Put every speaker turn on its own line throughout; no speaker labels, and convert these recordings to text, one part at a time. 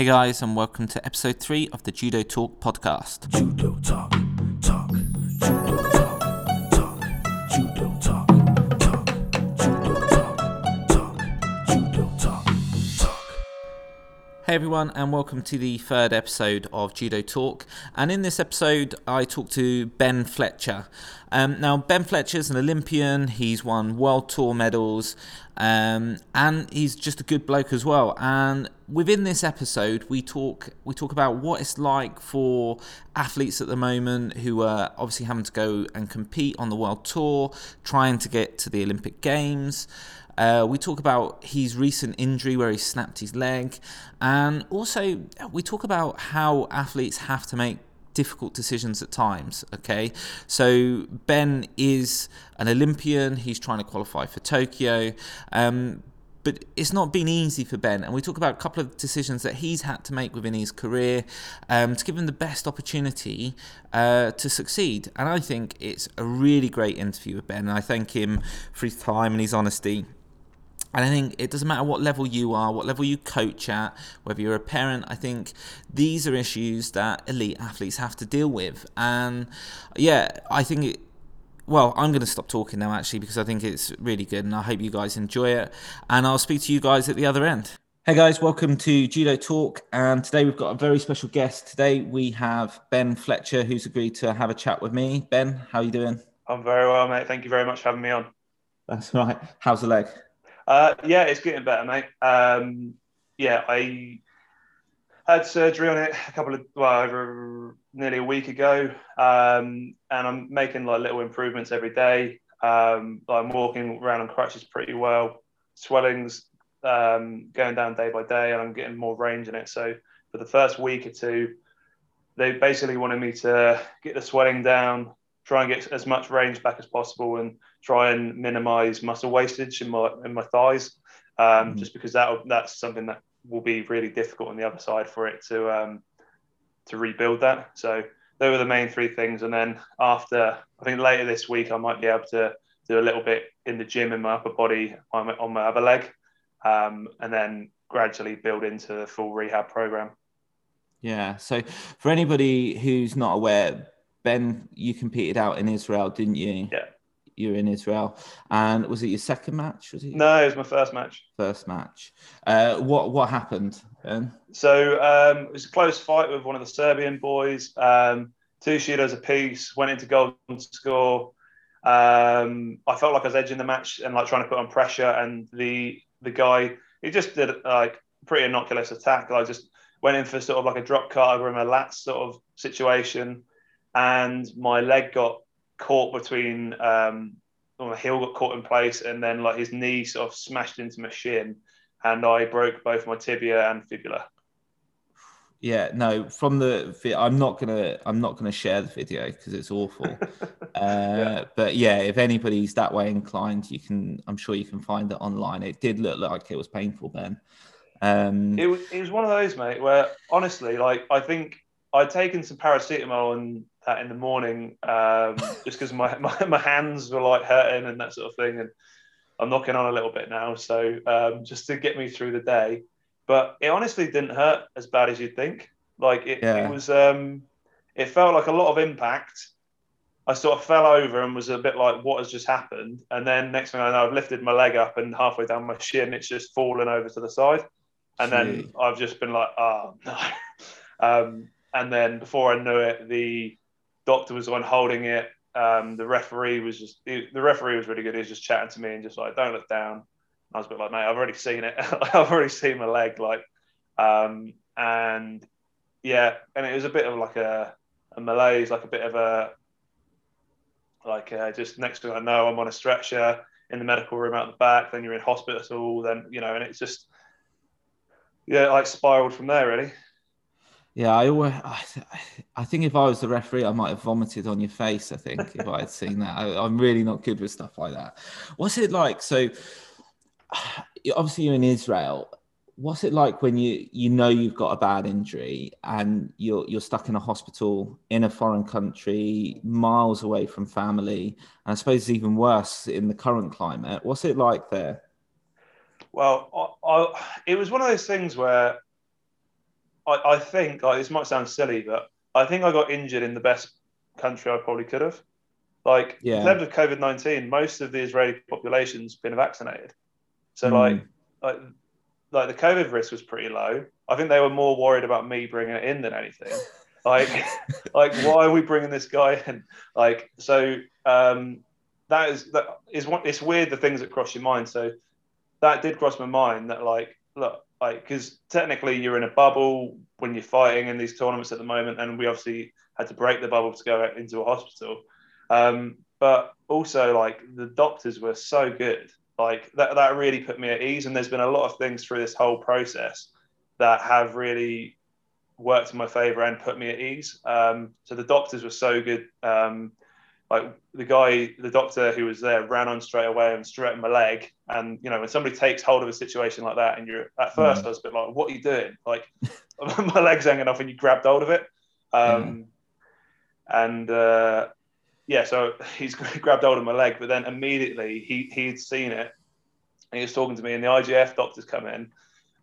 Hey guys, and welcome to episode three of the Judo Talk podcast.
Judo talk,
Hey everyone, and welcome to the third episode of Judo Talk. And in this episode, I talk to Ben Fletcher. Um, now, Ben Fletcher's an Olympian. He's won World Tour medals, um, and he's just a good bloke as well. And within this episode, we talk we talk about what it's like for athletes at the moment who are obviously having to go and compete on the World Tour, trying to get to the Olympic Games. Uh, we talk about his recent injury where he snapped his leg, and also we talk about how athletes have to make difficult decisions at times. Okay, so Ben is an Olympian. He's trying to qualify for Tokyo. Um, but it's not been easy for Ben, and we talk about a couple of decisions that he's had to make within his career um, to give him the best opportunity uh, to succeed. And I think it's a really great interview with Ben, and I thank him for his time and his honesty. And I think it doesn't matter what level you are, what level you coach at, whether you're a parent, I think these are issues that elite athletes have to deal with. And yeah, I think it, well, I'm going to stop talking now actually because I think it's really good and I hope you guys enjoy it. And I'll speak to you guys at the other end. Hey guys, welcome to Judo Talk. And today we've got a very special guest. Today we have Ben Fletcher who's agreed to have a chat with me. Ben, how are you doing?
I'm very well, mate. Thank you very much for having me on.
That's right. How's the leg?
Uh, yeah, it's getting better, mate. Um, yeah, I had surgery on it a couple of well over nearly a week ago, um, and I'm making like little improvements every day. Um, I'm walking around on crutches pretty well. Swelling's um, going down day by day, and I'm getting more range in it. So for the first week or two, they basically wanted me to get the swelling down, try and get as much range back as possible, and try and minimize muscle wastage in my in my thighs. Um, mm-hmm. Just because that that's something that will be really difficult on the other side for it to um, to rebuild that. So those were the main three things. And then after, I think later this week, I might be able to do a little bit in the gym in my upper body on my, on my other leg, um, and then gradually build into the full rehab program.
Yeah. So for anybody who's not aware, Ben, you competed out in Israel, didn't you?
Yeah
you were in Israel. And was it your second match? Was it?
No, it was my first match.
First match. Uh, what what happened? Ben?
So um, it was a close fight with one of the Serbian boys. Um, two shidos apiece. Went into golden score. Um, I felt like I was edging the match and like trying to put on pressure. And the the guy he just did like pretty innocuous attack. I just went in for sort of like a drop cut over him, a lat sort of situation, and my leg got caught between um, my heel got caught in place, and then like his knee sort of smashed into my shin, and I broke both my tibia and fibula.
Yeah, no. From the, I'm not gonna, I'm not gonna share the video because it's awful. uh, yeah. But yeah, if anybody's that way inclined, you can, I'm sure you can find it online. It did look like it was painful, Ben.
Um, it was, it was one of those, mate, where honestly, like, I think I'd taken some paracetamol and that in the morning um, just because my, my, my, hands were like hurting and that sort of thing. And I'm knocking on a little bit now. So um, just to get me through the day. But it honestly didn't hurt as bad as you'd think. Like it, yeah. it was, um, it felt like a lot of impact. I sort of fell over and was a bit like, what has just happened? And then next thing I know, I've lifted my leg up and halfway down my shin, it's just fallen over to the side. And Gee. then I've just been like, oh no. Um, and then before I knew it, the doctor was the one holding it. Um, the referee was just the referee was really good. He was just chatting to me and just like, "Don't look down." I was a bit like, "Mate, I've already seen it. I've already seen my leg." Like, um, and yeah, and it was a bit of like a, a malaise, like a bit of a like uh, just next thing I know, I'm on a stretcher in the medical room out the back. Then you're in hospital. Then you know, and it's just yeah, like spiraled from there really.
Yeah, I always, I, think if I was the referee, I might have vomited on your face. I think if I had seen that, I, am really not good with stuff like that. What's it like? So, obviously, you're in Israel. What's it like when you you know you've got a bad injury and you're you're stuck in a hospital in a foreign country, miles away from family, and I suppose it's even worse in the current climate. What's it like there?
Well, I, I, it was one of those things where I, I think like, this might sound silly, but I think I got injured in the best country I probably could have. Like
Yeah.
in terms of COVID nineteen, most of the Israeli population's been vaccinated. So
Mm.
like like like the COVID risk was pretty low. I think they were more worried about me bringing it in than anything. Like like why are we bringing this guy in? Like so um, that is that is one. It's weird the things that cross your mind. So that did cross my mind that like look like because technically you're in a bubble when you're fighting in these tournaments at the moment, and we obviously had to break the bubble to go into a hospital. Um, but also like the doctors were so good. Like that that really put me at ease. And there's been a lot of things through this whole process that have really worked in my favor and put me at ease. Um, so the doctors were so good. Um, like the guy, the doctor who was there ran on straight away and straightened my leg. And you know, when somebody takes hold of a situation like that, and you're at first, I was a bit like, "What are you doing?" Like my leg's hanging off, and you grabbed hold of it. Um, And uh, yeah, so he's grabbed hold of my leg, but then immediately he he'd seen it, and he was talking to me, and the IJF doctors come in,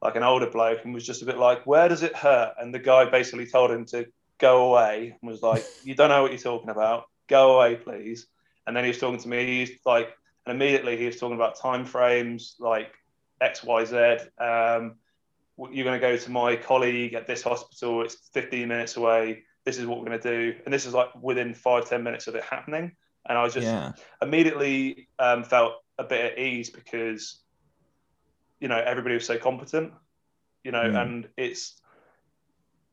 like an older bloke, and was just a bit like, "Where does it hurt?" And the guy basically told him to go away, and was like, "You don't know what you're talking about. Go away, please." And then he was talking to me. He's like, and immediately he was talking about time frames, like X, Y, Z. Um, you're going to go to my colleague at this hospital. It's 15 minutes away. This is what we're going to do, and this is like within five, ten minutes of it happening. And I was just
yeah.
immediately um, felt a bit at ease because you know everybody was so competent you know
Mm.
and it's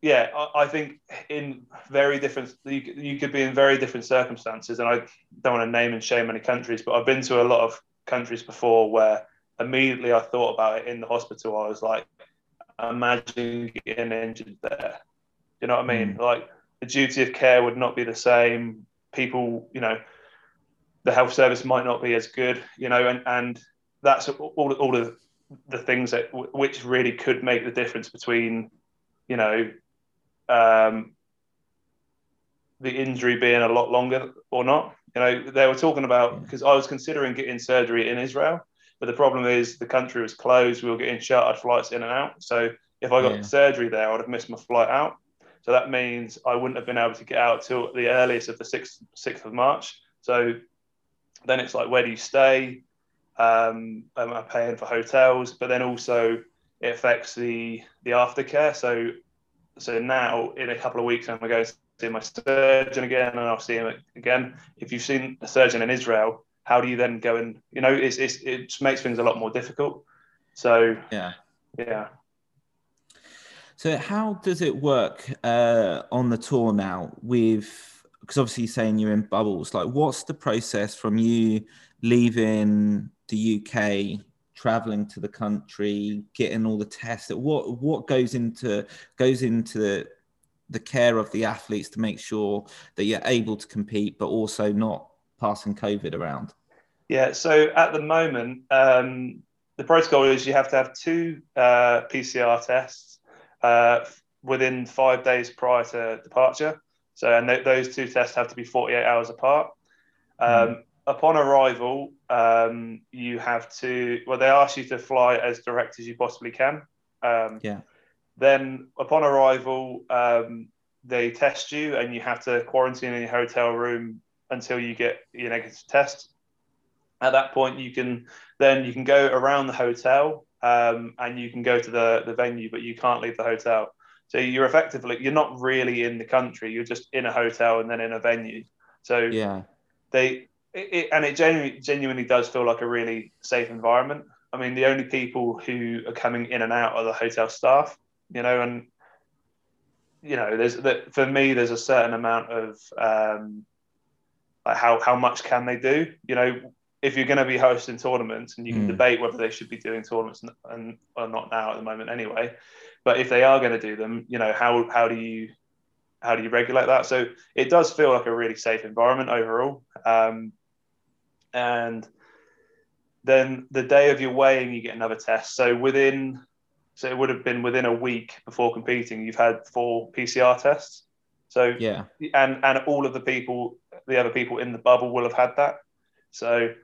yeah I, I think in very different you, could- you could be in very different circumstances and i don't want to name and shame any countries but i've been to a lot of countries before where immediately i thought about it in the hospital i was like imagine getting injured there. You know what i mean? Mm. Like the duty of care would not be the same. People you know the health service might not be as good, you know, and, and that's all, all of the things that which really could make the difference between, you know, um, the injury being a lot longer or not. You know, they were talking about because I was considering getting surgery in Israel, but the problem is the country was closed. We were getting chartered flights in and out. So if I got
Yeah.
surgery there, I would have missed my flight out. So that means I wouldn't have been able to get out till the earliest of the sixth sixth of March. So then it's like, where do you stay? Um, am I paying for hotels? But then also it affects the the aftercare. So so now in a couple of weeks I'm going to go see my surgeon again, and I'll see him again. If you've seen a surgeon in Israel, how do you then go and you know it's, it's it just makes things a lot more difficult. So
Yeah.
yeah.
So how does it work uh, on the tour now? With because obviously you're saying you're in bubbles. Like, what's the process from you leaving the UK, traveling to the country, getting all the tests? What what goes into goes into the, the care of the athletes to make sure that you're able to compete, but also not passing COVID around?
Yeah, so at the moment, um, the protocol is you have to have two uh, PCR tests uh, within five days prior to departure. So, and th- those two tests have to be 48 hours apart. Um, Upon arrival, um, you have to, well, they ask you to fly as direct as you possibly can. Um,
Yeah.
Then, upon arrival, um, they test you and you have to quarantine in your hotel room until you get your negative test at that point you can then you can go around the hotel um, and you can go to the, the venue but you can't leave the hotel so you're effectively you're not really in the country you're just in a hotel and then in a venue so
Yeah.
they it, it, and it genuinely, genuinely does feel like a really safe environment. I mean the only people who are coming in and out are the hotel staff you know and you know there's that for me there's a certain amount of um like how how much can they do? You know if you're going to be hosting tournaments and you can
Mm.
debate whether they should be doing tournaments and, and or not now at the moment anyway but if they are going to do them you know how how do you how do you regulate that? So it does feel like a really safe environment overall. Um, and then the day of your weighing you get another test so within so it would have been within a week before competing you've had four pcr tests so
Yeah.
and and all of the people the other people in the bubble will have had that so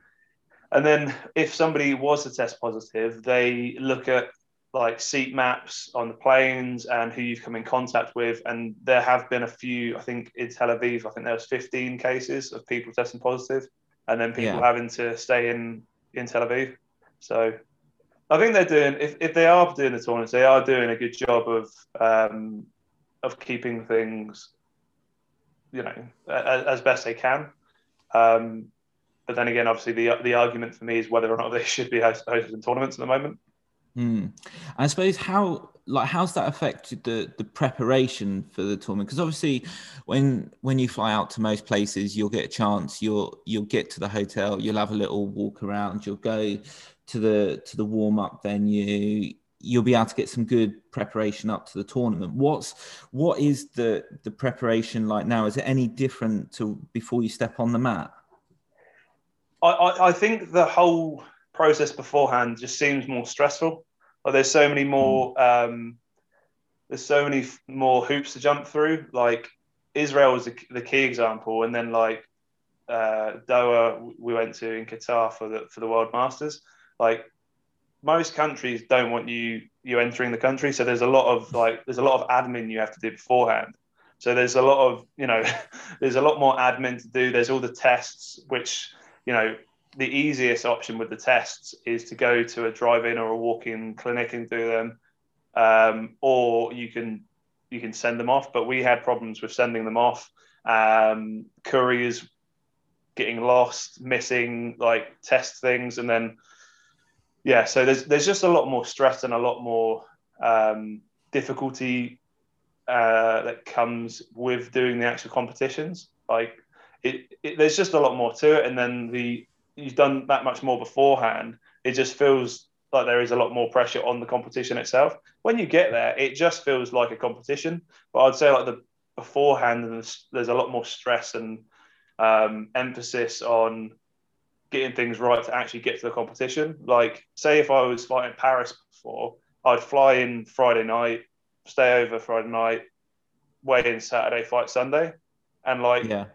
and then if somebody was to test positive they look at like seat maps on the planes and who you've come in contact with. And there have been a few, I think in Tel Aviv, I think there was 15 cases of people testing positive and then people
Yeah.
having to stay in, in Tel Aviv. So I think they're doing, if, if they are doing the tournaments, they are doing a good job of, um, of keeping things, you know, as, as best they can. Um, but then again, obviously the, the argument for me is whether or not they should be host- hosting tournaments at the moment.
Hmm. I suppose how like how's that affected the the preparation for the tournament? Because obviously, when when you fly out to most places, you'll get a chance. You'll you'll get to the hotel. You'll have a little walk around. You'll go to the to the warm up venue. You'll be able to get some good preparation up to the tournament. What's what is the the preparation like now? Is it any different to before you step on the mat?
I, I, I think the whole process beforehand just seems more stressful. Like there's so many more um, there's so many f- more hoops to jump through. Like Israel was the, the key example, and then like uh, Doha we went to in Qatar for the for the World Masters. Like most countries don't want you you entering the country, so there's a lot of like there's a lot of admin you have to do beforehand. So there's a lot of you know there's a lot more admin to do. There's all the tests which you know the easiest option with the tests is to go to a drive-in or a walk-in clinic and do them, um, or you can you can send them off. But we had problems with sending them off. Um, couriers getting lost, missing like test things, and then yeah, so there's there's just a lot more stress and a lot more um, difficulty uh, that comes with doing the actual competitions. Like it, it, there's just a lot more to it, and then the you've done that much more beforehand. It just feels like there is a lot more pressure on the competition itself. When you get there, it just feels like a competition. But I'd say like the beforehand, there's, there's a lot more stress and um, emphasis on getting things right to actually get to the competition. Like, say if I was fighting Paris before, I'd fly in Friday night, stay over Friday night, weigh in Saturday, fight Sunday, and like
Yeah.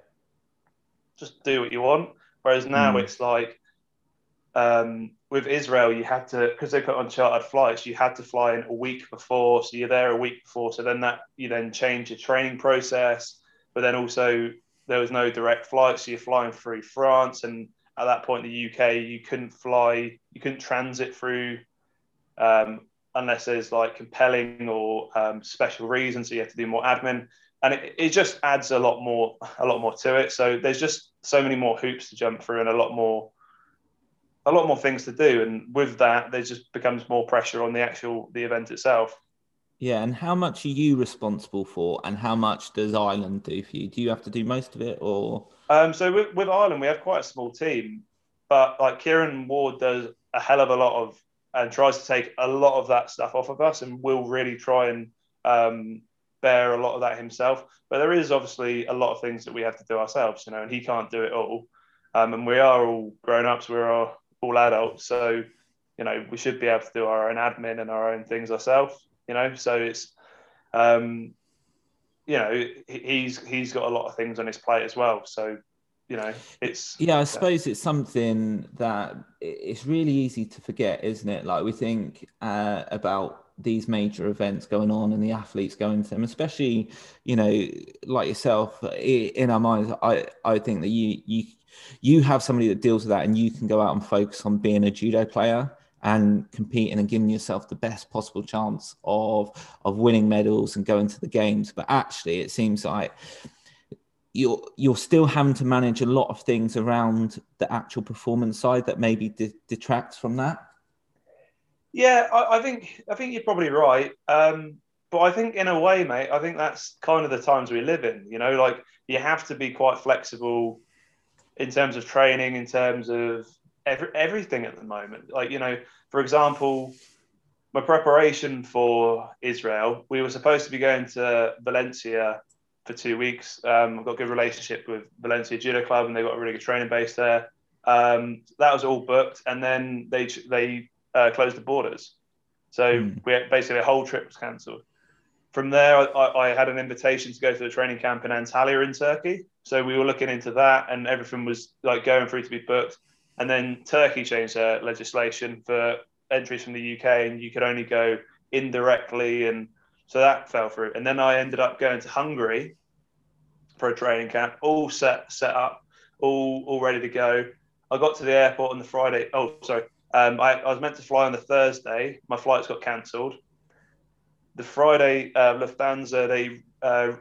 just do what you want. Whereas now
Mm.
it's like um, with Israel, you had to because they put on chartered flights, you had to fly in a week before, so you're there a week before. So then that you then change your training process, but then also there was no direct flight, so you're flying through France, and at that point the UK, you couldn't fly, you couldn't transit through um, unless there's like compelling or um, special reasons. So you have to do more admin, and it, it just adds a lot more, a lot more to it. So there's just so many more hoops to jump through, and a lot more, a lot more things to do. And with that, there just becomes more pressure on the actual the event itself.
Yeah, and how much are you responsible for, and how much does Ireland do for you? Do you have to do most of it, or
Um, so with, with Ireland, we have quite a small team, but like Kieran Ward does a hell of a lot of and tries to take a lot of that stuff off of us, and will really try and um, bear a lot of that himself. But there is obviously a lot of things that we have to do ourselves, you know, and he can't do it all. Um, and we are all grown ups, we're all, all adults, so you know we should be able to do our own admin and our own things ourselves, you know. So it's um, you know he's he's got a lot of things on his plate as well. So you know it's
yeah, I suppose it's something that it's really easy to forget, isn't it? Like we think uh, about these major events going on and the athletes going to them, especially you know, like yourself. In our minds, I I think that you you you have somebody that deals with that, and you can go out and focus on being a judo player and competing and giving yourself the best possible chance of of winning medals and going to the games. But actually, it seems like you're you're still having to manage a lot of things around the actual performance side that maybe de- detracts from that.
Yeah, I, I think I think you're probably right. Um, but I think in a way, mate, I think that's kind of the times we live in. You know, like you have to be quite flexible in terms of training, in terms of every, everything at the moment. Like you know, for example, my preparation for Israel, we were supposed to be going to Valencia for two weeks. Um, I've got a good relationship with Valencia Judo Club, and they've got a really good training base there. Um, that was all booked, and then they they uh, closed the borders. So
Hmm.
we basically the whole trip was cancelled. From there, I, I had an invitation to go to the training camp in Antalya in Turkey. So we were looking into that, and everything was like going through to be booked. And then Turkey changed their legislation for entries from the UK, and you could only go indirectly, and so that fell through. And then I ended up going to Hungary for a training camp, all set set up, all all ready to go. I got to the airport on the Friday. Oh, sorry. Um, I, I, was meant to fly on the Thursday. My flights got cancelled. The Friday, uh, Lufthansa they uh,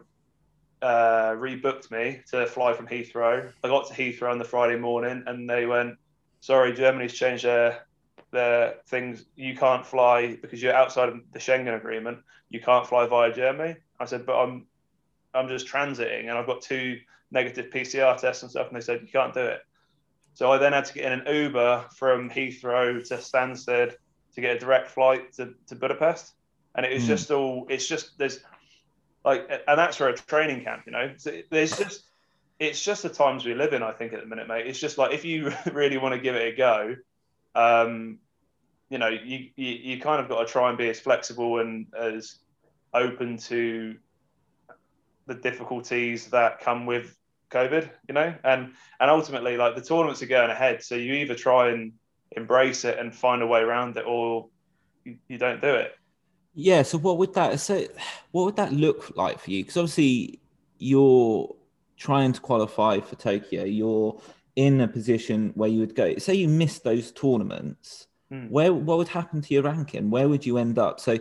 uh, rebooked me to fly from Heathrow. I got to Heathrow on the Friday morning, and they went, "Sorry, Germany's changed their their things. You can't fly because you're outside of the Schengen agreement. You can't fly via Germany." I said, "But I'm I'm just transiting, and I've got two negative PCR tests and stuff." And they said, "You can't do it." So I then had to get in an Uber from Heathrow to Stansted to get a direct flight to, to Budapest. And it was mm. just all, it's just, there's like, and that's for a training camp, you know? So there's just, it's just the times we live in, I think, at the minute, mate. It's just like, if you really want to give it a go, um, you know, you, you, you kind of got to try and be as flexible and as open to the difficulties that come with COVID, you know, and and ultimately, like the tournaments are going ahead, so you either try and embrace it and find a way around it, or you, you don't do it.
Yeah. So what would that so what would that look like for you? Because obviously you're trying to qualify for Tokyo. You're in a position where you would go. Say you missed those tournaments. Hmm. Where what would happen to your ranking? Where would you end up? So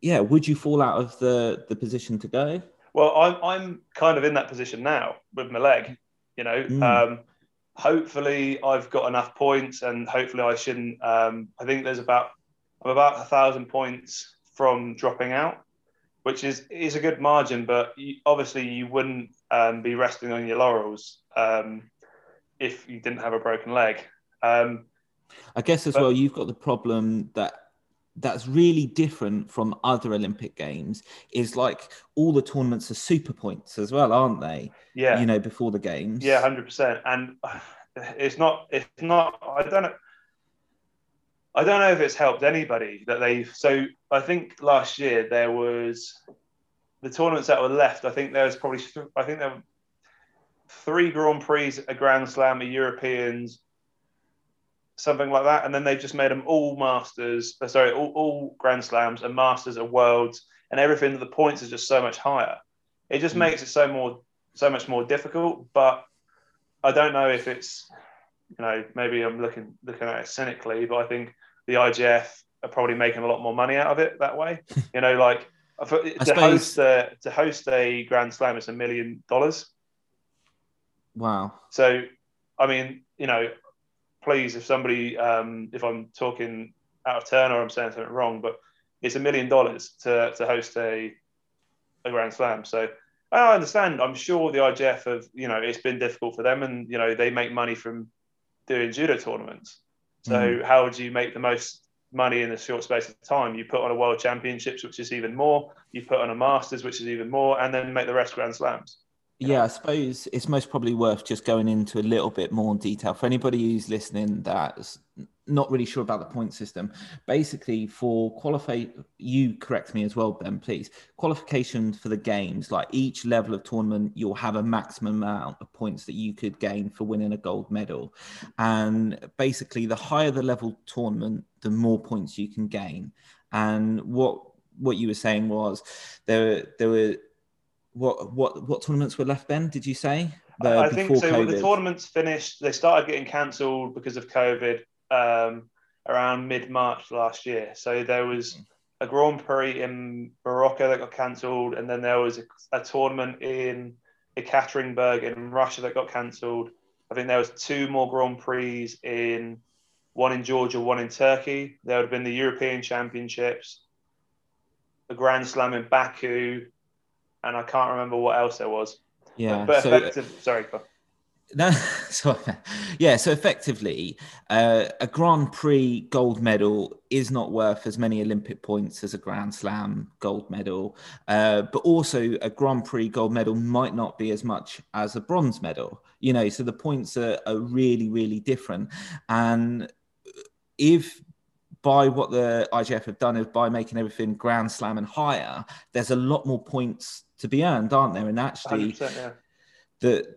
yeah, would you fall out of the the position to go?
Well, I'm I'm kind of in that position now with my leg. You know, mm. um, hopefully I've got enough points, and hopefully I shouldn't. Um, I think there's about I'm about a thousand points from dropping out, which is is a good margin. But you, obviously, you wouldn't um, be resting on your laurels um, if you didn't have a broken leg. Um,
I guess as but, well, you've got the problem that that's really different from other Olympic games is like all the tournaments are super points as well, aren't they?
Yeah.
You know, before the games.
Yeah, hundred percent. And uh, it's not. It's not. I don't know. I don't know if it's helped anybody that they. So I think last year there was the tournaments that were left. I think there was probably. I think there were three Grand Prix, a Grand Slam, a Europeans, something like that. And then they've just made them all masters, uh, sorry, all, all Grand Slams and masters of worlds and everything. The points are just so much higher. It just mm. makes it so more, so much more difficult. But I don't know if it's, you know, maybe I'm looking looking at it cynically, but I think the IJF are probably making a lot more money out of it that way. you know, like to suppose... host a, to host a Grand Slam, it's a million dollars.
Wow.
So, I mean, you know, please, if somebody, um, if I'm talking out of turn or I'm saying something wrong, but it's a million dollars to to host a a Grand Slam. So I understand. I'm sure the IJF have, you know, it's been difficult for them, and you know they make money from doing judo tournaments. So mm. how do you make the most money in a short space of time? You put on a World Championships, which is even more. You put on a Masters, which is even more, and then make the rest Grand Slams.
Yeah, I suppose it's most probably worth just going into a little bit more detail for anybody who's listening that's not really sure about the point system. Basically, for qualify, you correct me as well, Ben, please. Qualification for the games, like each level of tournament, you'll have a maximum amount of points that you could gain for winning a gold medal. And basically, the higher the level tournament, the more points you can gain. And what what you were saying was there there were what what what tournaments were left, Ben? Did you say?
The, I think so. COVID? The tournaments finished. They started getting cancelled because of COVID um, around mid March last year. So there was a Grand Prix in Morocco that got cancelled, and then there was a, a tournament in Ekaterinburg in Russia that got cancelled. I think there was two more Grand Prix in one in Georgia, one in Turkey. There would have been the European Championships, a Grand Slam in Baku, and I can't remember what else there was.
Yeah,
but, so, effective. Sorry.
No, so yeah, so effectively, uh, a Grand Prix gold medal is not worth as many Olympic points as a Grand Slam gold medal, uh, but also a Grand Prix gold medal might not be as much as a bronze medal. You know, so the points are, are really, really different. And if by what the IJF have done is by making everything Grand Slam and higher, there's a lot more points to be earned, aren't there? And actually,
yeah.
the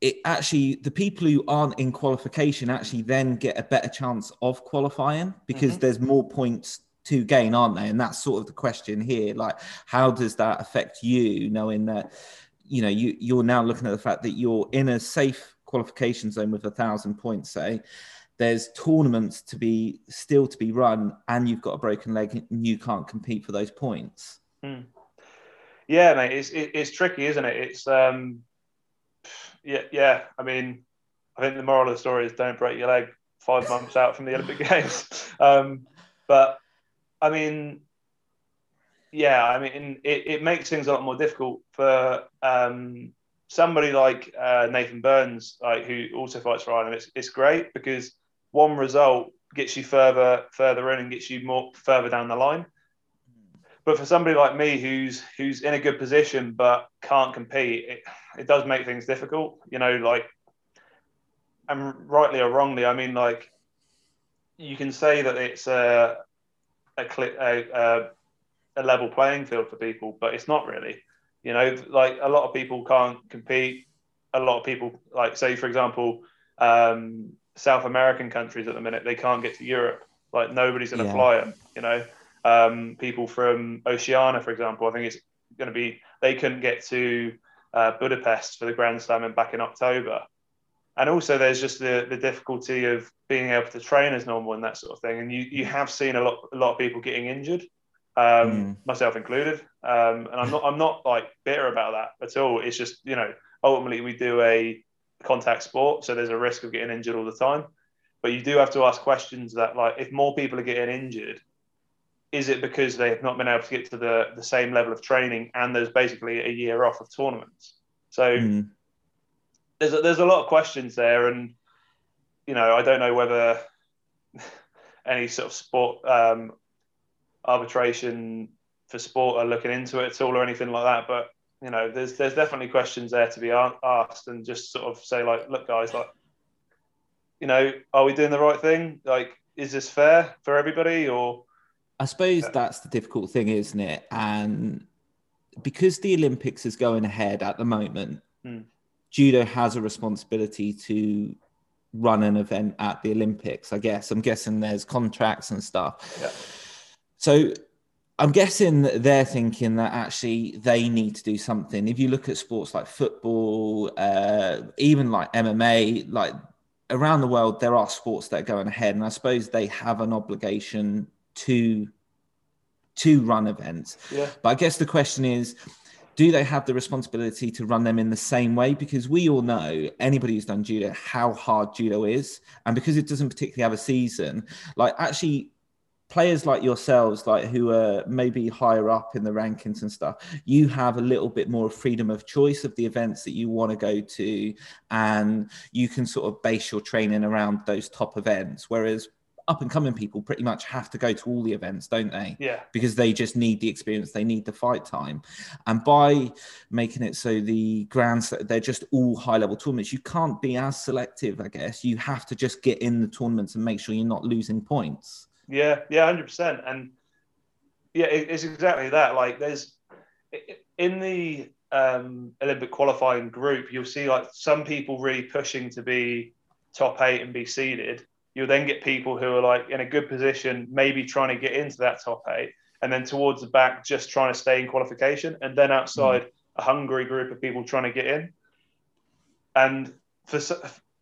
it actually the people who aren't in qualification actually then get a better chance of qualifying because
Mhm.
there's more points to gain, aren't they? And that's sort of the question here. Like, how does that affect you, knowing that you know you you're now looking at the fact that you're in a safe qualification zone with a thousand points, say. There's tournaments to be still to be run, and you've got a broken leg, and you can't compete for those points.
Yeah, mate, it's it, it's tricky, isn't it? It's um, yeah, yeah. I mean, I think the moral of the story is don't break your leg five months out from the Olympic Games. Um, but I mean, yeah, I mean, it, it makes things a lot more difficult for um, somebody like uh, Nathan Burns, like who also fights for Ireland. It's it's great because one result gets you further further in and gets you more further down the line. But for somebody like me who's who's in a good position but can't compete, it, it does make things difficult. You know, like and rightly or wrongly, I mean, like you can say that it's a a, a a level playing field for people, but it's not really. You know, like a lot of people can't compete. A lot of people, like say for example, um, South American countries at the minute, they can't get to Europe. Like nobody's going to
Yeah.
fly them. You know, um, people from Oceania, for example, I think it's going to be they couldn't get to uh, Budapest for the Grand Slam and back in October. And also, there's just the, the difficulty of being able to train as normal and that sort of thing. And you, you have seen a lot a lot of people getting injured, um,
Mm.
myself included. Um, and I'm not I'm not like bitter about that at all. It's just you know ultimately we do a contact sport, so there's a risk of getting injured all the time. But you do have to ask questions that like if more people are getting injured, is it because they have not been able to get to the the same level of training and there's basically a year off of tournaments? So
Mm.
there's a, there's a lot of questions there, and you know I don't know whether any sort of sport um, arbitration for sport are looking into it at all or anything like that. But you know, there's there's definitely questions there to be asked, and just sort of say like, look, guys, like, you know, are we doing the right thing? Like, is this fair for everybody, or
I suppose
Yeah.
that's the difficult thing, isn't it? And because the Olympics is going ahead at the moment,
Hmm.
judo has a responsibility to run an event at the Olympics. I guess I'm guessing there's contracts and stuff.
Yeah.
So I'm guessing that they're thinking that actually they need to do something. If you look at sports like football, uh, even like MMA, like around the world, there are sports that are going ahead, and I suppose they have an obligation to to run events.
yeah,
But I guess the question is, do they have the responsibility to run them in the same way? Because we all know anybody who's done judo how hard judo is, and because it doesn't particularly have a season, like actually players like yourselves, like who are maybe higher up in the rankings and stuff, you have a little bit more freedom of choice of the events that you want to go to, and you can sort of base your training around those top events. Whereas up and coming people pretty much have to go to all the events, don't they?
yeah,
because they just need the experience, they need the fight time. And by making it so the grounds that they're just all high level tournaments, you can't be as selective, I guess. You have to just get in the tournaments and make sure you're not losing points.
Yeah, yeah, hundred percent, and yeah, it, it's exactly that. Like, there's in the um, Olympic qualifying group, you'll see like some people really pushing to be top eight and be seeded. You'll then get people who are like in a good position, maybe trying to get into that top eight, and then towards the back, just trying to stay in qualification, and then outside, a hungry group of people trying to get in. And for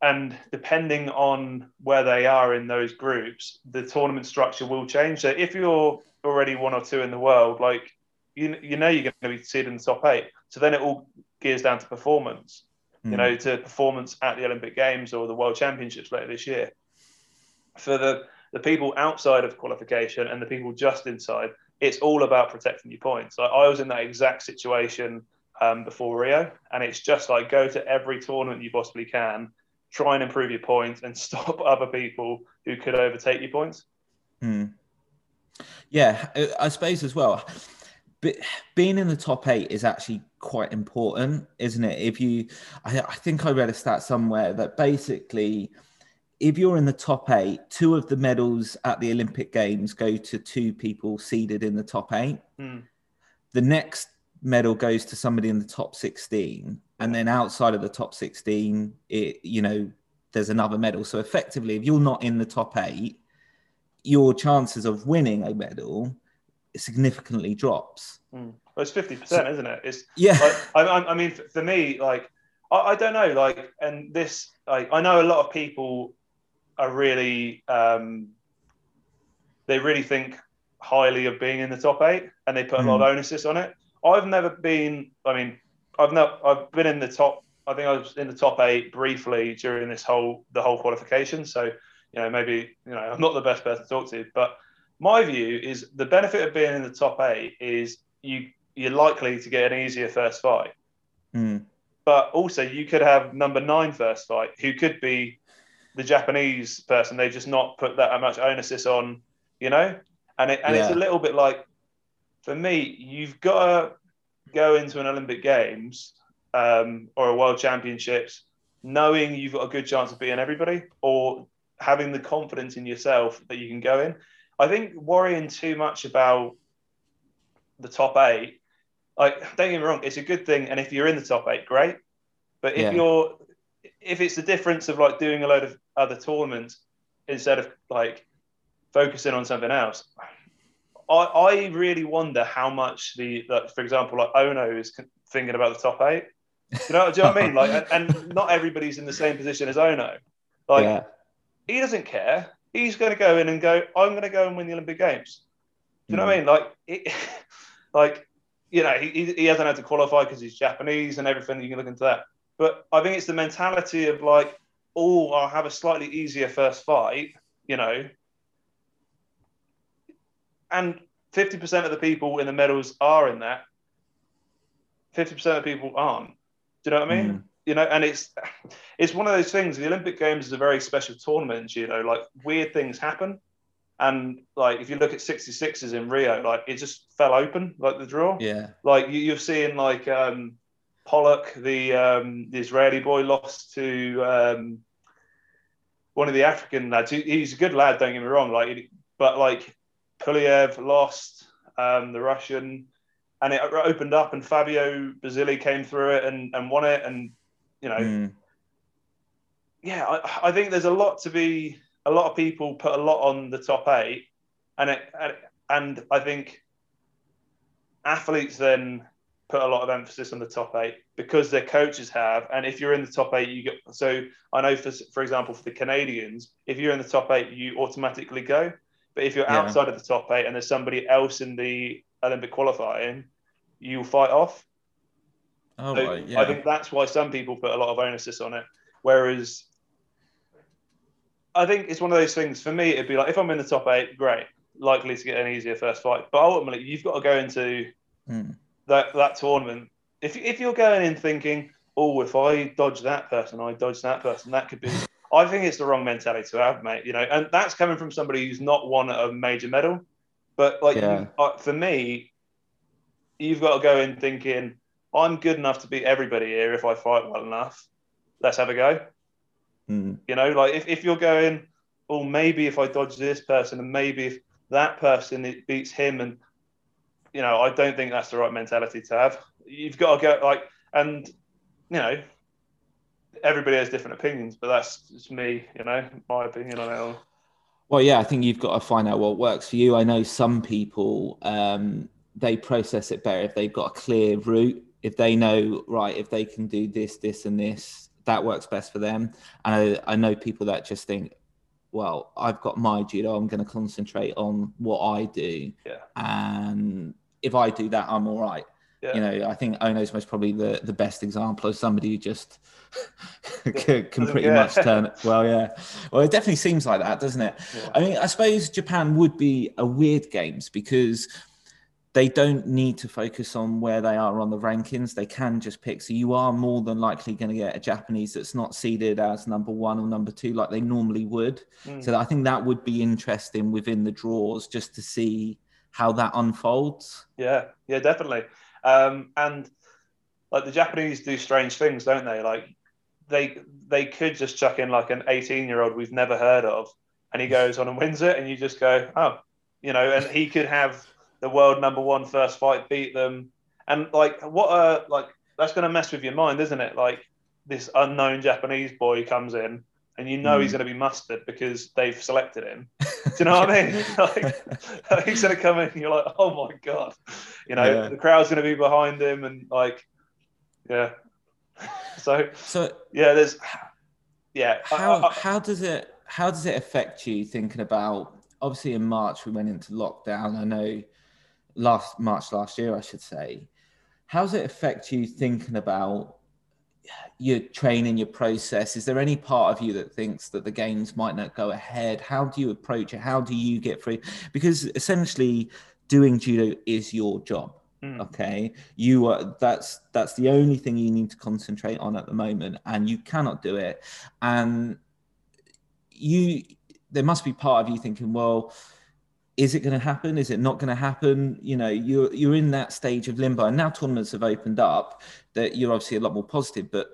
and depending on where they are in those groups, the tournament structure will change. So if you're already one or two in the world, like you, you know you're going to be seeded in the top eight. So then it all gears down to performance. You
Mm.
know, to performance at the Olympic Games or the World Championships later this year. For the the people outside of qualification and the people just inside, it's all about protecting your points. Like I was in that exact situation um, before Rio, and it's just like go to every tournament you possibly can, try and improve your points, and stop other people who could overtake your points.
Mm. Yeah, I- suppose as well. But being in the top eight is actually quite important, isn't it? If you, I, I think I read a stat somewhere that basically, if you're in the top eight, two of the medals at the Olympic Games go to two people seeded in the top eight.
Hmm.
The next medal goes to somebody in the top 16. And then outside of the top 16, it you know there's another medal. So effectively, if you're not in the top eight, your chances of winning a medal significantly drops.
Mm. Well, it's fifty percent, isn't it? It's
Yeah.
Like, I, I mean, for me, like I, I don't know, like, and this, like, I know a lot of people are really, um, they really think highly of being in the top eight, and they put a lot of onus on it. I've never been. I mean, I've not. I've been in the top. I think I was in the top eight briefly during this whole the whole qualification. So you know, maybe you know, I'm not the best person to talk to, but my view is the benefit of being in the top eight is you you're likely to get an easier first fight.
Mm.
But also, you could have number nine first fight, who could be the Japanese person. They just not put that much onus on, you know. And it, and it's a little bit like, for me, you've got to go into an Olympic Games um, or a World Championships knowing you've got a good chance of beating everybody, or having the confidence in yourself that you can go in. I think worrying too much about the top eight, like don't get me wrong, it's a good thing, and if you're in the top eight, great. But if
Yeah.
you're, if it's the difference of like doing a load of other tournaments instead of like focusing on something else, I, I really wonder how much the, like, for example, like Ono is thinking about the top eight. You know, do you know what I mean? Like, and not everybody's in the same position as Ono. Like,
yeah.
he doesn't care. He's going to go in and go. I'm going to go and win the Olympic Games. Do you know what I hmm. mean? Like, it, like you know, he, he hasn't had to qualify because he's Japanese and everything. You can look into that. But I think it's the mentality of like, oh, I'll have a slightly easier first fight. You know, and 50% of the people in the medals are in that. 50% of people aren't. Do you know what I mean?
Mm.
You know, and it's it's one of those things. The Olympic Games is a very special tournament. You know, like weird things happen, and like if you look at 66s in Rio, like it just fell open, like the draw.
Yeah.
Like you, you're seeing like um, Pollack, the um, the Israeli boy, lost to um, one of the African lads. He, he's a good lad, don't get me wrong. Like, but like Pulyaev lost um, the Russian, and it opened up, and Fabio Basile came through it and, and won it, and you know,
Mm.
yeah, I, I think there's a lot to be. A lot of people put a lot on the top eight, and it, and, and I think athletes then put a lot of emphasis on the top eight because their coaches have. And if you're in the top eight, you get. So I know, for for example, for the Canadians, if you're in the top eight, you automatically go. But if you're
Yeah.
outside of the top eight and there's somebody else in the Olympic qualifying, you fight off.
Oh,
So
right. Yeah.
I think that's why some people put a lot of onus on it. Whereas I think it's one of those things for me, it'd be like if I'm in the top eight, great, likely to get an easier first fight. But ultimately, you've got to go into
Mm.
that, that tournament. If, if you're going in thinking, oh, if I dodge that person, I dodge that person, that could be. I think it's the wrong mentality to have, mate. You know, and that's coming from somebody who's not won a major medal. But like
Yeah.
you, uh, for me, you've got to go in thinking, I'm good enough to beat everybody here if I fight well enough. Let's have a go.
Mm.
You know, like if, if you're going, well, maybe if I dodge this person and maybe if that person it beats him, and you know, I don't think that's the right mentality to have. You've got to go like, and you know, everybody has different opinions, but that's just me. You know, my opinion on it all.
Well, yeah, I think you've got to find out what works for you. I know some people um, they process it better if they've got a clear route. If they know right, if they can do this, this, and this, that works best for them. And I, I know people that just think, well, I've got my judo. I'm going to concentrate on what I do,
Yeah.
and if I do that, I'm all right.
Yeah.
You know, I think Ono's most probably the, the best example of somebody who just can, can pretty
Yeah.
much turn it. Well, yeah. Well, it definitely seems like that, doesn't it?
Yeah.
I mean, I suppose Japan would be a weird games because they don't need to focus on where they are on the rankings. They can just pick. So you are more than likely going to get a Japanese that's not seeded as number one or number two like they normally would.
Mm.
So I think that would be interesting within the draws just to see how that unfolds.
Yeah, yeah, definitely. Um, and like the Japanese do strange things, don't they? Like they they could just chuck in like an 18 year old we've never heard of, and he goes on and wins it, and you just go, oh, you know, and he could have the world number one first fight, beat them, and like what a like that's going to mess with your mind, isn't it? Like this unknown Japanese boy comes in, and you know mm. he's going to be mustard because they've selected him. Do you know what I mean? like, he's going to come in, and you're like, oh my god, you know, yeah. the crowd's going to be behind him, and like, yeah. So,
so
yeah, there's, yeah.
How I, I, how does it how does it affect you thinking about? Obviously, in March we went into lockdown. I know last March last year, I should say. How does it affect you thinking about your training, your process? Is there any part of you that thinks that the games might not go ahead? How do you approach it? How do you get through? Because essentially, doing judo is your job. Mm. Okay, you are that's that's the only thing you need to concentrate on at the moment, and you cannot do it. And you, there must be part of you thinking, well, is it going to happen? Is it not going to happen? You know, you're you're in that stage of limbo, and now tournaments have opened up. That you're obviously a lot more positive, but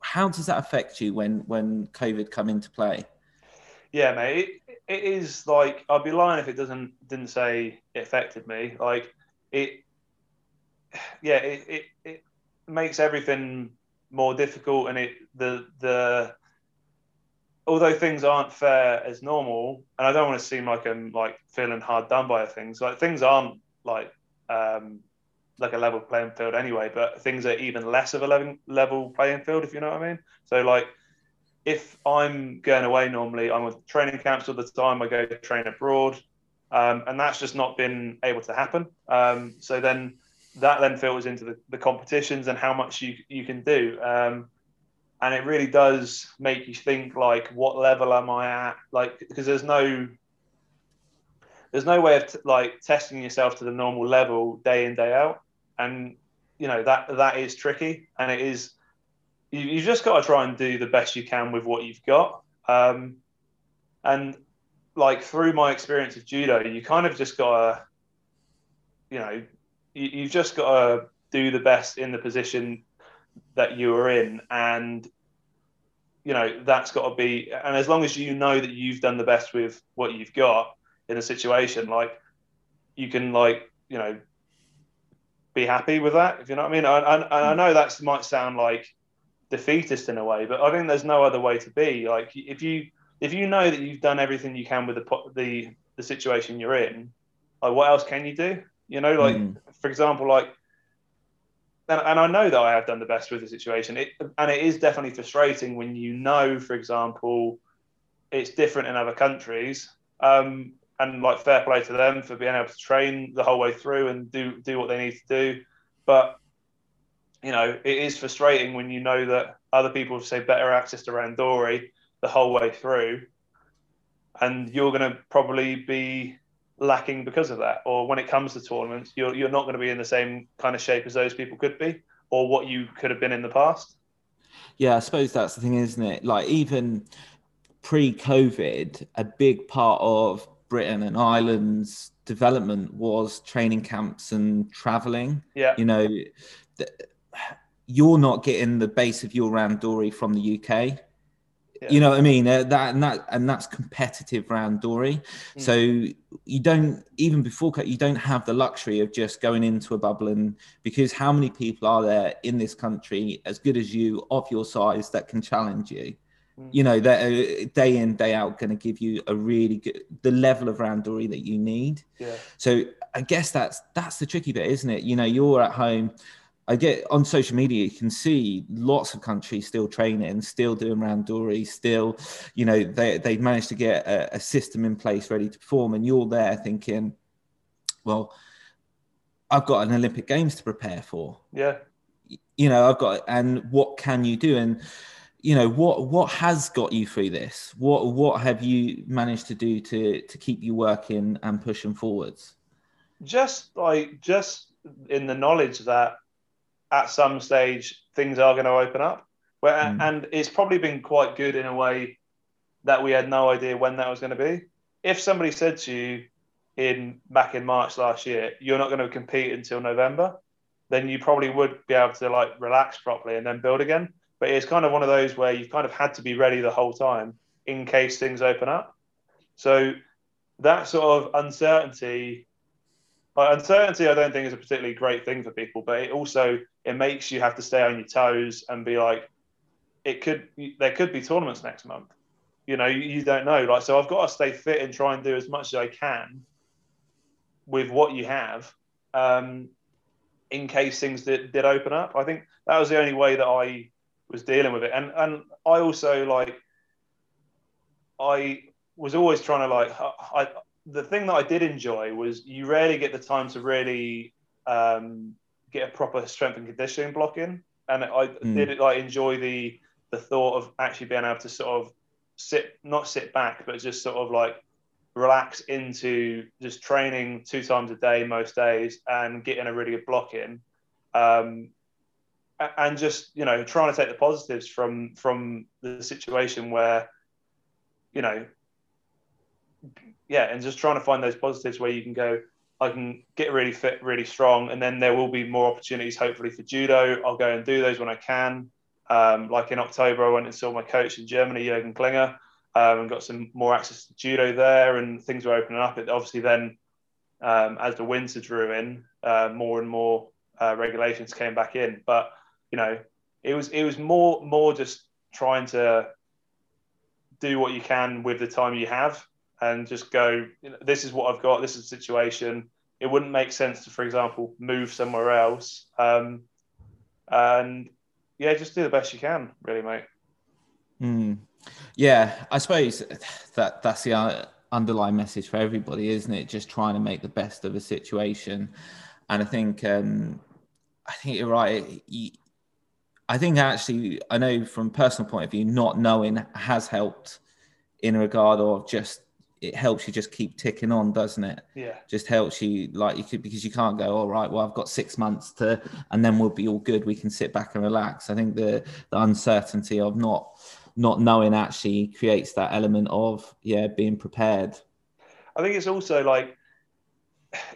how does that affect you when when COVID come into play?
Yeah, mate, it, it is like I'd be lying if it doesn't didn't say it affected me. Like it, yeah, it it, it makes everything more difficult, and it the the although things aren't fair as normal, and I don't want to seem like I'm like feeling hard done by things. Like things aren't like um, like a level playing field anyway, but things are even less of a level playing field, if you know what I mean. So like, if I'm going away normally, I'm with training camps all the time. I go to train abroad, um, and that's just not been able to happen. Um, so then that then filters into the, the competitions and how much you you can do. Um, and it really does make you think like what level am i at? Like because there's no there's no way of t- like testing yourself to the normal level day in day out. And you know that that is tricky. And it is you, you just got to try and do the best you can with what you've got. Um, and like through my experience of judo you kind of just got to you know you, you've just got to do the best in the position that you are in and you know that's got to be and as long as you know that you've done the best with what you've got in a situation like you can like you know be happy with that if you know what i mean? And, and, and i know that might sound like defeatist in a way but i think there's no other way to be. Like if you if you know that you've done everything you can with the the the situation you're in like what else can you do? You know like mm. for example like and, and I know that I have done the best with the situation. It, and it is definitely frustrating when you know, for example, it's different in other countries. Um, and like fair play to them for being able to train the whole way through and do do what they need to do. But you know, it is frustrating when you know that other people have say better access to Randori the whole way through, and you're going to probably be lacking because of that. Or when it comes to tournaments, you're, you're not going to be in the same kind of shape as those people could be or what you could have been in the past.
Yeah, I suppose that's the thing, isn't it? Like, even pre COVID, a big part of Britain and Ireland's development was training camps and traveling.
Yeah.
You know, you're not getting the base of your Randori from the UK. You know what I mean? Uh, that and that and that's competitive randori. Mm. So you don't even before you don't have the luxury of just going into a bubble and because how many people are there in this country as good as you of your size that can challenge you? Mm. You know that uh, day in day out going to give you a really good the level of randori that you need.
Yeah.
So I guess that's that's the tricky bit, isn't it? You know, you're at home I get on social media, you can see lots of countries still training, still doing round randori, still, you know, they they've managed to get a, a, system in place ready to perform, and you're there thinking, well, I've got an Olympic Games to prepare for.
Yeah.
You know, I've got, and what can you do? And you know, what what has got you through this? What what have you managed to do to to keep you working and pushing forwards?
Just like just in the knowledge that at some stage things are going to open up. Where, mm. And it's probably been quite good in a way that we had no idea when that was going to be. If somebody said to you in back in March last year, you're not going to compete until November, then you probably would be able to like relax properly and then build again. But it's kind of one of those where you've kind of had to be ready the whole time in case things open up. So that sort of uncertainty like, uncertainty, I don't think is a particularly great thing for people, but it also it makes you have to stay on your toes and be like, it could there could be tournaments next month. You know, you, don't know. Like, so I've got to stay fit and try and do as much as I can with what you have, um, in case things did, did open up. I think that was the only way that I was dealing with it, and and I also like I was always trying to like I, the thing that I did enjoy was you rarely get the time to really um, get a proper strength and conditioning block in, and I mm. did like enjoy the the thought of actually being able to sort of sit not sit back, but just sort of like relax into just training two times a day most days and getting a really good block in. Um, and just you know trying to take the positives from from the situation where you know yeah and just trying to find those positives where you can go i can get really fit really strong and then there will be more opportunities hopefully for judo. I'll go and do those when i can. Um, like in october i went and saw my coach in germany jürgen klinger um, and got some more access to judo there and things were opening up. It obviously then um, as the winter drew in uh, more and more uh, regulations came back in. But you know, it was it was more more just trying to do what you can with the time you have and just go. This is what I've got. This is the situation. It wouldn't make sense to, for example, move somewhere else. Um, and yeah, just do the best you can, really, mate.
Mm. Yeah, I suppose that that's the uh, underlying message for everybody, isn't it? Just trying to make the best of a situation. And I think um, I think you're right. You, I think actually, I know from personal point of view, not knowing has helped in regard of just it helps you just keep ticking on, doesn't it?
Yeah.
Just helps you like you could because you can't go, all right, well, I've got six months to and then we'll be all good. We can sit back and relax. I think the the uncertainty of not not knowing actually creates that element of yeah, being prepared.
I think it's also like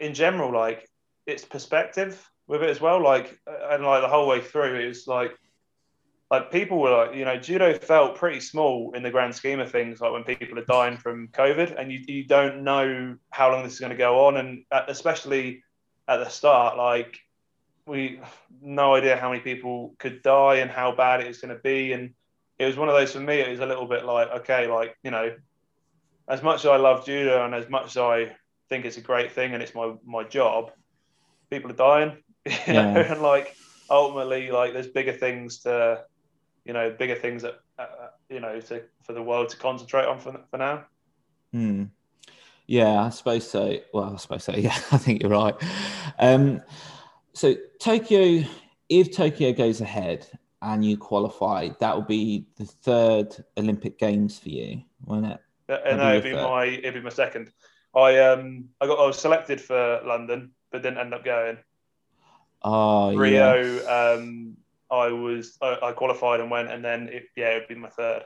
in general, like it's perspective with it as well. Like and like the whole way through, it's like like people were like, you know, judo felt pretty small in the grand scheme of things. Like when people are dying from COVID, and you you don't know how long this is going to go on, and especially at the start, like we no idea how many people could die and how bad it was going to be, and it was one of those for me. It was a little bit like, okay, like you know, as much as I love judo and as much as I think it's a great thing and it's my my job, people are dying, you yeah. know, and like ultimately, like there's bigger things to you know bigger things that uh, uh, you know to for the world to concentrate on for, for now.
Hmm. Yeah, I suppose so. Well, I suppose so. Yeah, I think you're right. Um, so Tokyo, if Tokyo goes ahead and you qualify, that will be the third Olympic Games for you, won't it?
Uh, no, it'd be my it'd be my second. I um I got I was selected for London, but didn't end up going.
Oh,
Rio, yes. um, I was I, I qualified and went, and then it, yeah, it'd be my third.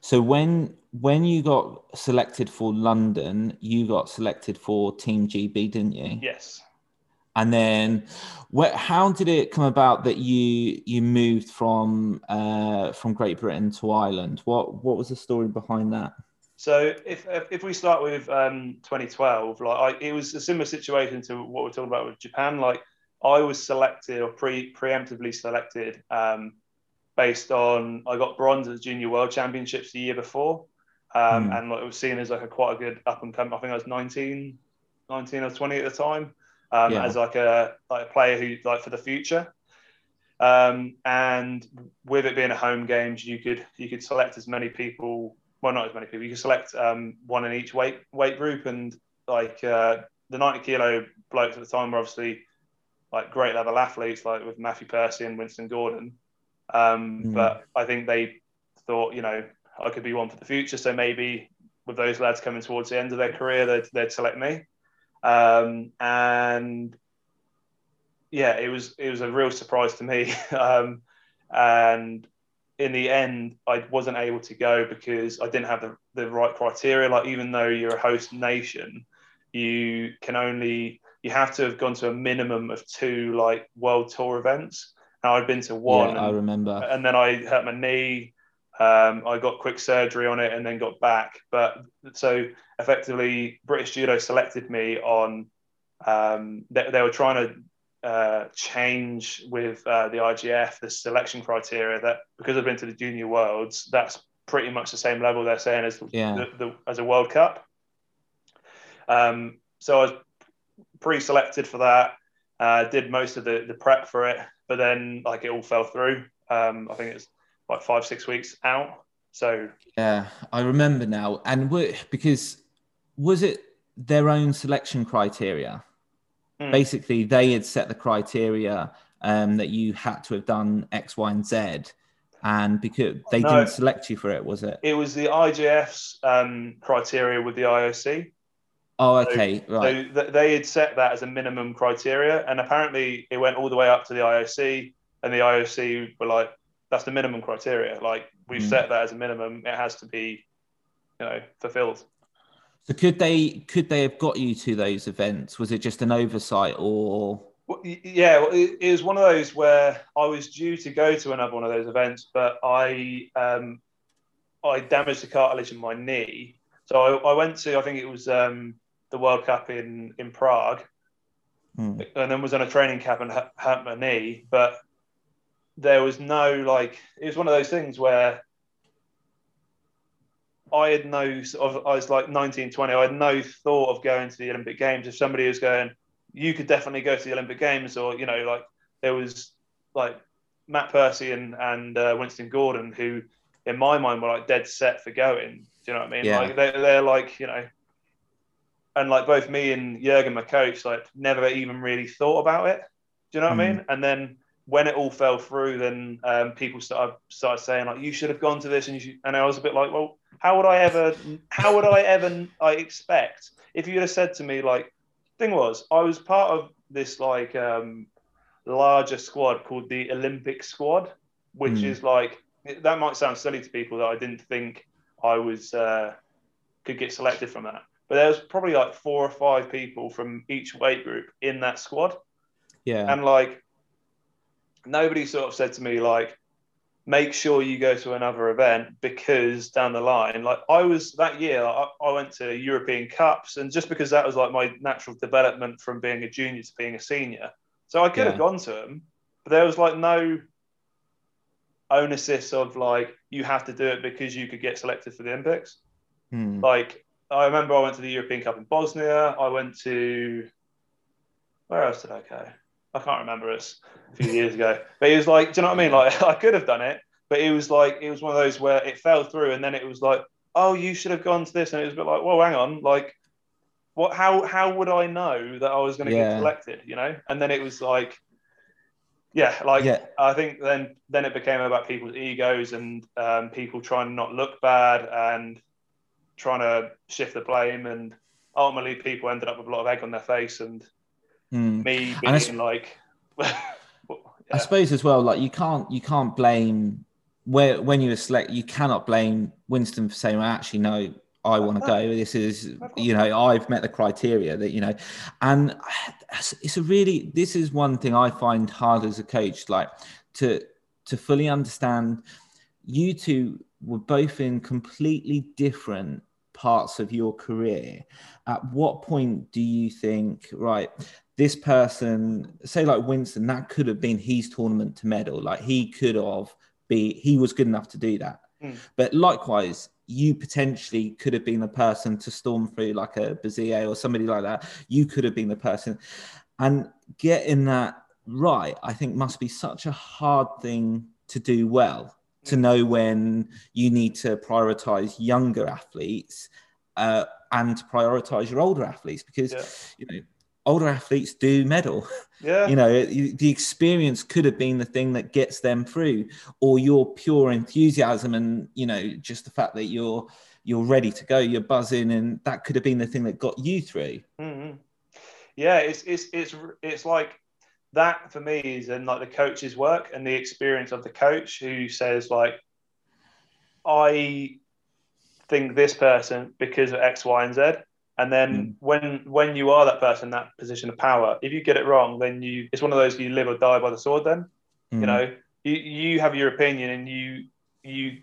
So when when you got selected for London, you got selected for Team GB, didn't you?
Yes.
And then, what, how did it come about that you you moved from uh, from Great Britain to Ireland? What what was the story behind that?
So if if we start with um, 2012, like I, it was a similar situation to what we're talking about with Japan. Like I was selected or pre preemptively selected um, based on I got bronze at the Junior World Championships the year before, um, mm. and like, it was seen as like a quite a good up and come. I think I was 19, 19 or 20 at the time, um, yeah. as like a like a player who like for the future. Um, and with it being a home games, you could you could select as many people. Well, not as many people. You could select um, one in each weight weight group, and like uh, the 90 kilo blokes at the time were obviously like great level athletes like with Matthew Purssey and Winston Gordon. Um, mm. But I think they thought, you know, I could be one for the future. So maybe with those lads coming towards the end of their career, they'd, they'd select me. Um, and yeah, it was it was a real surprise to me. um, and in the end, I wasn't able to go because I didn't have the, the right criteria. Like even though you're a host nation, you can only you have to have gone to a minimum of two like world tour events. Now I've been to one.
Yeah, and, I remember.
And then I hurt my knee. Um, I got quick surgery on it and then got back. But so effectively, British Judo selected me on um, they, they were trying to uh, change with uh, the IJF the selection criteria that because I've been to the Junior Worlds, that's pretty much the same level they're saying as
Yeah.
the, the, as a World Cup. Um, so I was pre-selected for that. Uh, did most of the, the prep for it, but then like it all fell through. Um, I think it's like five six weeks out. So
Yeah, I remember now. And because was it their own selection criteria?
Hmm.
Basically, they had set the criteria um, that you had to have done X, Y, and Z. And because they
No.
didn't select you for it, was it?
it was the IJF's um, criteria with the IOC.
Oh, okay, right.
So th- they had set that as a minimum criteria, and apparently it went all the way up to the IOC, and the IOC were like, "That's the minimum criteria. Like we've
Mm.
set that as a minimum. It has to be, you know, fulfilled."
So could they could they have got you to those events? Was it just an oversight, or
Well, yeah, well, it, it was one of those where I was due to go to another one of those events, but I um, I damaged the cartilage in my knee. So I, I went to I think it was um, the World Cup in in Prague,
Hmm.
and then was on a training camp and hurt hurt my knee. But there was no like it was one of those things where I had no sort of I was like 19, 20. I had no thought of going to the Olympic Games. If somebody was going, you could definitely go to the Olympic Games, or you know, like there was like Matt Purssey and and uh, Winston Gordon, who in my mind were like dead set for going. Do you know what I mean?
Yeah.
Like they, they're like you know, and like both me and Jurgen, my coach, like never even really thought about it. Do you know what I mean? And then when it all fell through, then um, people started started saying like, "You should have gone to this," and you should, and I was a bit like, "Well, how would I ever? How would I ever? I expect if you'd have said to me like, thing was, I was part of this like um, larger squad called the Olympic squad, which
Mm.
is like that might sound silly to people that I didn't think I was uh, could get selected from that, but there was probably like four or five people from each weight group in that squad
yeah,
and like nobody sort of said to me like make sure you go to another event because down the line like i was that year I, I went to european cups and just because that was like my natural development from being a junior to being a senior so i could
Yeah.
have gone to them but there was like no onus of like you have to do it because you could get selected for the olympics
Hmm.
like I remember I went to the European Cup in Bosnia. I went to where else did I go? I can't remember. It's a few years ago. But it was like, do you know what I mean? Like I could have done it, but it was like it was one of those where it fell through, and then it was like, oh, you should have gone to this, and it was a bit like, well, hang on, like. What? How? How would I know that I was going to
Yeah.
get selected? You know, and then it was like, yeah, like
yeah,
I think then then it became about people's egos and um, people trying to not look bad and trying to shift the blame and ultimately people ended up with a lot of egg on their face and
Hmm.
me being like well,
I suppose as well, like you can't you can't blame where when you were select, you cannot blame Winston for saying, well, actually, no, I want to go. This is, you know, I've met the criteria that, you know, and it's a really, this is one thing I find hard as a coach, like to, to fully understand you two were both in completely different parts of your career. At what point do you think, right, this person, say like Winston, that could have been his tournament to medal. Like he could have be, he was good enough to do that.
Mm.
But likewise, you potentially could have been the person to storm through like a Basile or somebody like that. You could have been the person. And getting that right, I think must be such a hard thing to do well, to know when you need to prioritize younger athletes uh, and to prioritize your older athletes because,
Yeah.
you know, older athletes do medal
yeah
you know the experience could have been the thing that gets them through or your pure enthusiasm and you know just the fact that you're you're ready to go you're buzzing and that could have been the thing that got you through
Mhm. yeah it's it's it's it's like that for me is in like the coach's work and the experience of the coach who says like i think this person because of x y and z. And then
Mm.
when when you are that person that position of power if you get it wrong then you it's one of those you live or die by the sword then
Mm.
you know? You, you have your opinion and you you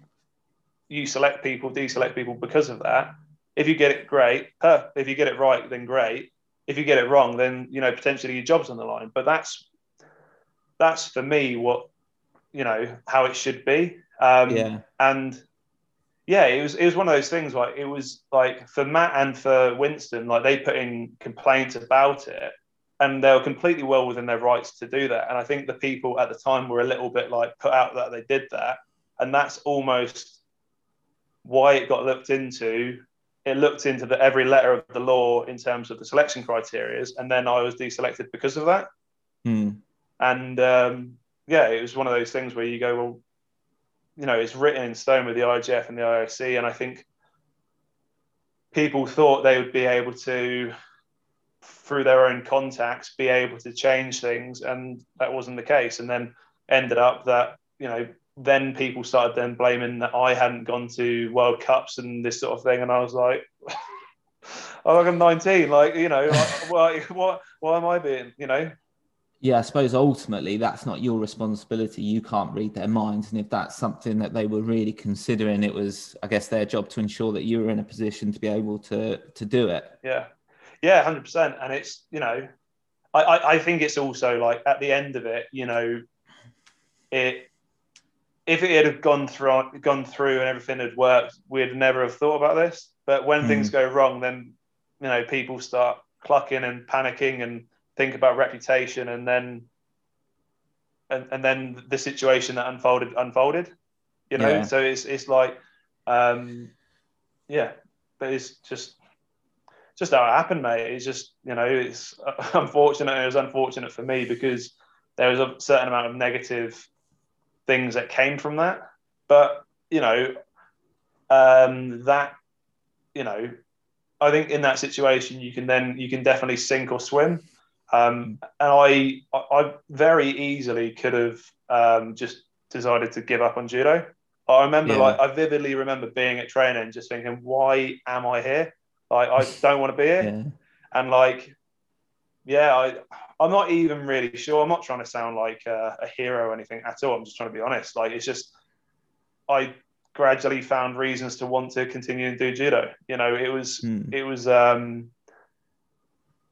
you select people deselect people because of that. If you get it great. If you get it right then great if you get it wrong, then you know potentially your job's on the line. But that's that's for me what you know how it should be. Um,
Yeah.
and yeah, it was it was one of those things. Like it was like for Matt and for Winston, like they put in complaints about it, and they were completely well within their rights to do that. And I think the people at the time were a little bit like put out that they did that, and that's almost why it got looked into. It looked into the, every letter of the law in terms of the selection criterias, and then I was deselected because of that.
Hmm.
And um, yeah, it was one of those things where you go, well, you know, it's written in stone with the IJF and the IOC, and I think people thought they would be able to, through their own contacts, be able to change things, and that wasn't the case. And then ended up that you know, then people started then blaming that I hadn't gone to World Cups and this sort of thing, and I was like. I'm like I'm 19, like you know, like, why, what, why am I being, you know?
Yeah, I suppose ultimately that's not your responsibility. You can't read their minds. And if that's something that they were really considering, it was, I guess, their job to ensure that you were in a position to be able to to do it.
Yeah, yeah, hundred percent. And it's you know, I, I I think it's also like at the end of it, you know, it if it had gone through gone through and everything had worked, we'd never have thought about this. But when
Mm.
things go wrong, then you know people start clucking and panicking and think about reputation, and then and, and then the situation that unfolded unfolded. You know,
Yeah.
so it's it's like, um, yeah, but it's just just how it happened, mate. It's just you know, it's unfortunate. It was unfortunate for me because there was a certain amount of negative things that came from that. But you know, um, that you know, I think in that situation you can then you can definitely sink or swim. Um, and I, I very easily could have um, just decided to give up on judo. I remember,
Yeah.
like, I vividly remember being at training, just thinking, "Why am I here? Like, I don't want to be here."
Yeah.
and like yeah i i'm not even really sure i'm not trying to sound like a, a hero or anything at all i'm just trying to be honest like it's just i gradually found reasons to want to continue and do judo you know it was
Hmm.
it was um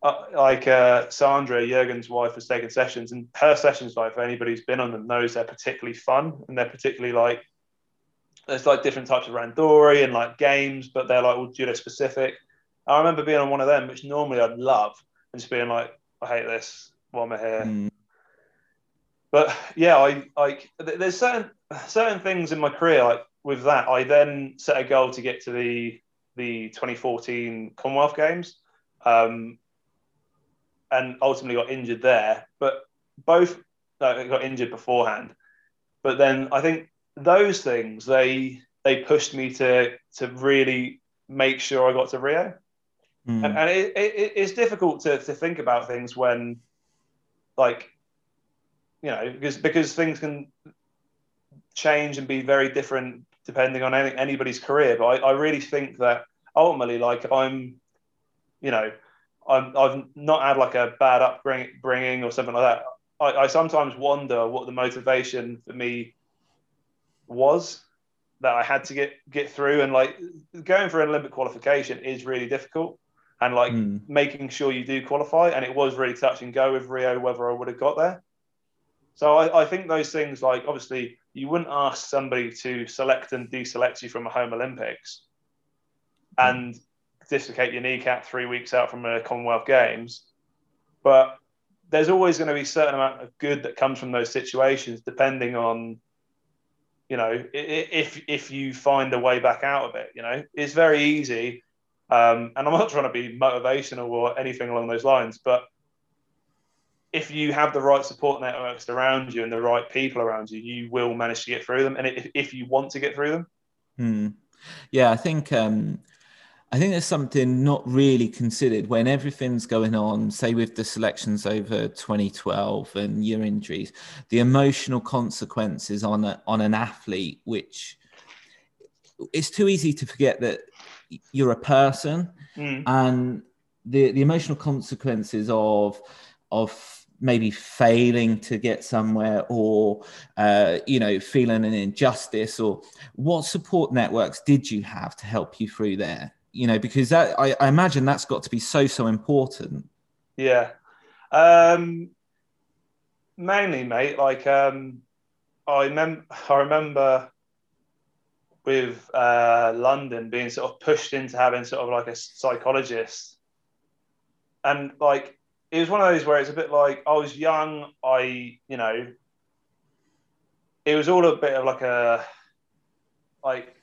uh, like uh, Sandra Jurgen's wife was taking sessions, and her sessions, like if anybody who's been on them, knows they're particularly fun and they're particularly like there's like different types of randori and like games, but they're like all judo specific. I remember being on one of them, which normally I'd love, and just being like, I hate this. Why am I here?
Hmm.
But yeah, I like. There's certain certain things in my career, like with that. I then set a goal to get to the the 2014 Commonwealth Games, um, and ultimately got injured there. But both uh, got injured beforehand. But then I think those things they they pushed me to to really make sure I got to Rio
Hmm.
and, and it, it, it's difficult to, to think about things when like you know because because things can change and be very different depending on any, anybody's career. But I, I really think that ultimately like if i'm you know I'm, i've not had like a bad upbringing or something like that. I, I sometimes wonder what the motivation for me was that i had to get get through. And like going for an olympic qualification is really difficult and like
Hmm.
making sure you do qualify. And it was really touch and go with Rio whether I would have got there. So I, I think those things, like obviously, you wouldn't ask somebody to select and deselect you from a home Olympics and dislocate your kneecap three weeks out from a Commonwealth Games. But there's always going to be a certain amount of good that comes from those situations, depending on, you know, if if you find a way back out of it. You know, it's very easy um, and I'm not trying to be motivational or anything along those lines, but if you have the right support networks around you and the right people around you, you will manage to get through them. And if, if you want to get through them,
Hmm. Yeah, I think um, I think there's something not really considered when everything's going on. Say with the selections over 2012 and your injuries, the emotional consequences on a, on an athlete, which it's too easy to forget that you're a person
Mm.
and the the emotional consequences of of maybe failing to get somewhere or uh, you know feeling an injustice or what support networks did you have to help you through there you know because that I, I imagine that's got to be so so important
Yeah. Um, mainly, mate. Like, um, I remember. I remember with uh, London being sort of pushed into having sort of like a psychologist, and like it was one of those where it's a bit like I was young. I, you know, it was all a bit of like a like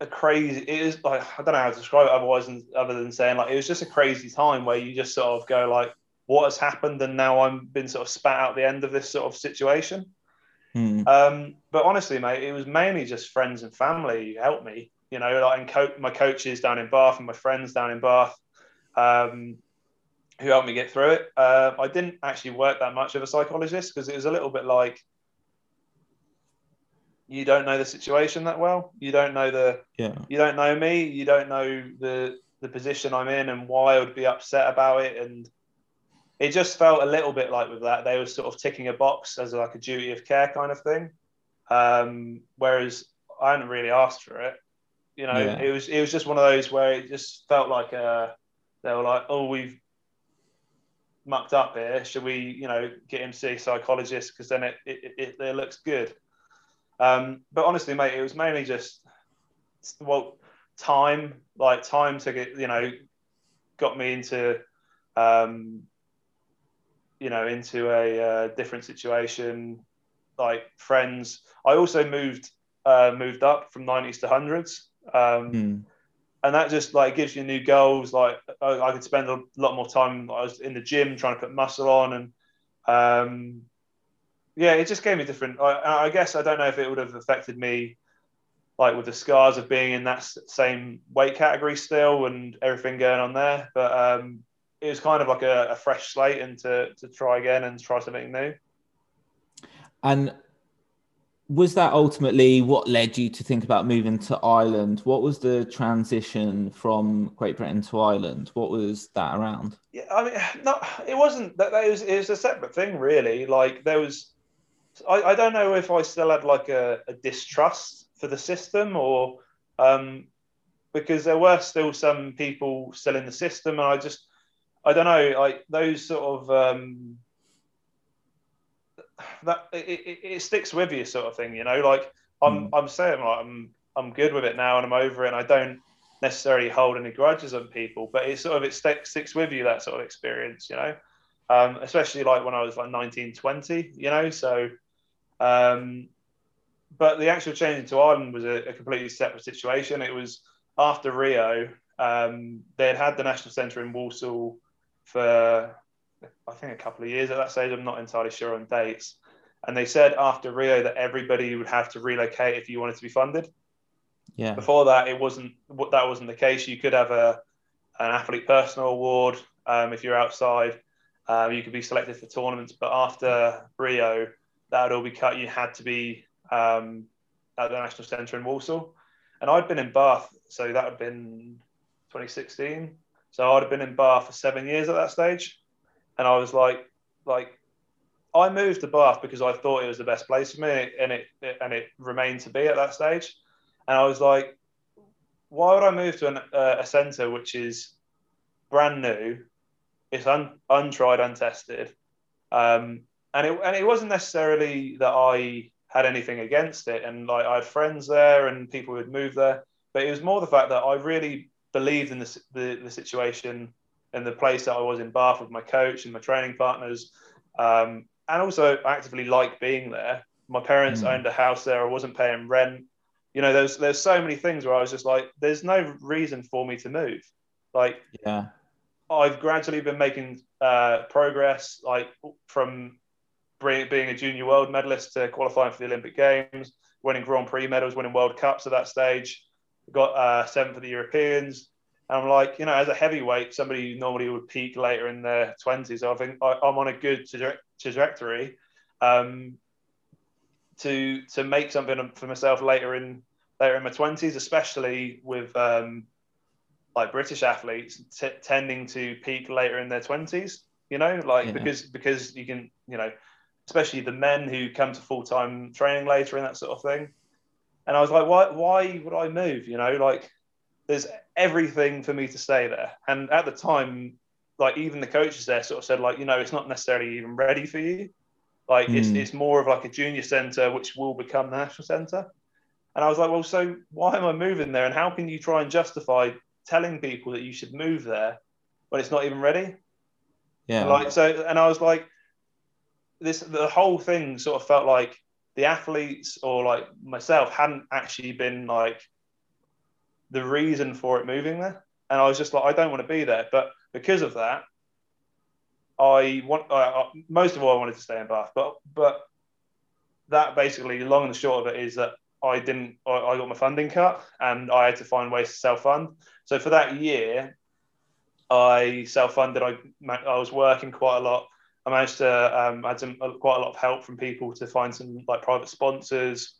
a crazy. It is like I don't know how to describe it otherwise, than, other than saying like it was just a crazy time where you just sort of go like, what has happened, and now I'm been sort of spat out the end of this sort of situation.
Hmm.
Um, but honestly, mate, it was mainly just friends and family who helped me. You know, like and co- my coaches down in Bath and my friends down in Bath, um, who helped me get through it. Uh, I didn't actually work that much with a psychologist because it was a little bit like you don't know the situation that well. You don't know the
Yeah.
you don't know me. You don't know the the position I'm in and why I would be upset about it. And it just felt a little bit like with that they were sort of ticking a box as like a duty of care kind of thing. Um, whereas I hadn't really asked for it. You know,
Yeah.
it was it was just one of those where it just felt like uh, they were like, oh, we've mucked up here. Should we, you know, get him to see a psychologist because then it, it, it, it looks good. Um, but honestly, mate, it was mainly just well, time, like time to get, you know, got me into, um, you know, into a uh, different situation, like friends. I also moved, uh, moved up from nineties to hundreds. Um,
Hmm.
and that just like gives you new goals. Like I, I could spend a lot more time. I was in the gym trying to put muscle on, and um, yeah, it just gave me different. I, I guess I don't know if it would have affected me, like with the scars of being in that same weight category still and everything going on there. But um, it was kind of like a, a fresh slate and to to try again and try something new.
And was that ultimately what led you to think about moving to Ireland? What was the transition from Great Britain to Ireland? What was that around?
Yeah, I mean, no, it wasn't that. That was it was a separate thing, really. Like there was, I, I don't know if I still had like a, a distrust for the system or, um, because there were still some people still in the system, and I just, I don't know, like those sort of um, that it, it, it sticks with you, sort of thing. You know, like I'm,
Mm.
I'm saying, like I'm, I'm good with it now, and I'm over it, and I don't necessarily hold any grudges on people, but it sort of it sticks sticks with you that sort of experience, you know, um, especially like when I was like 19, 20, you know. So, um, but the actual change into Ireland was a, a completely separate situation. It was after Rio. Um, they had had the national centre in Walsall for I think a couple of years at that stage. I'm not entirely sure on dates. And they said after Rio that everybody would have to relocate if you wanted to be funded.
Yeah.
before that it wasn't that wasn't the case. You could have a an athlete personal award um, if you're outside. Um, you could be selected for tournaments. But after rio that would all be cut. You had to be um, at the national centre in walsall and i'd been in bath so that would have been 2016 so i'd have been in bath for seven years at that stage. And i was like like i moved to bath because i thought it was the best place for me and it and it remained to be at that stage. And I was like, why would I move to an, uh, a centre which is brand new, it's un, untried, untested, um, and it and it wasn't necessarily that I had anything against it, and like I had friends there and people who had moved there, but it was more the fact that I really believed in the the, the situation and the place that I was in Bath with my coach and my training partners, um, and also actively like being there. My parents
Mm.
owned a house there. I wasn't paying rent you know there's there's so many things where i was just like there's no reason for me to move like
Yeah.
i've gradually been making uh, progress like from bring- being a junior world medalist to qualifying for the olympic games winning grand prix medals winning world cups at that stage got uh, seventh for the europeans and i'm like you know as a heavyweight somebody normally would peak later in their 20s So i think I, i'm on a good trajectory um, to to make something for myself later in later in my twenties, especially with um, like British athletes t- tending to peak later in their twenties. You know, like
Yeah.
because because you can you know, especially the men who come to full time training later and that sort of thing. And I was like, why why would I move? You know, like there's everything for me to stay there. And at the time, like even the coaches there sort of said like you know it's not necessarily even ready for you. Like it's
Mm.
it's more of like a junior centre which will become the national centre. And I was like, well, so why am I moving there? And how can you try and justify telling people that you should move there when it's not even ready?
Yeah.
Like so, and I was like, this the whole thing sort of felt like the athletes or like myself hadn't actually been like the reason for it moving there, and I was just like, I don't want to be there, but because of that, I want I, I, most of all I wanted to stay in Bath, but but that basically long and the short of it is that I didn't I, I got my funding cut and I had to find ways to self fund. So for that year, I self funded. I I was working quite a lot. I managed to um, had some quite a lot of help from people to find some like private sponsors.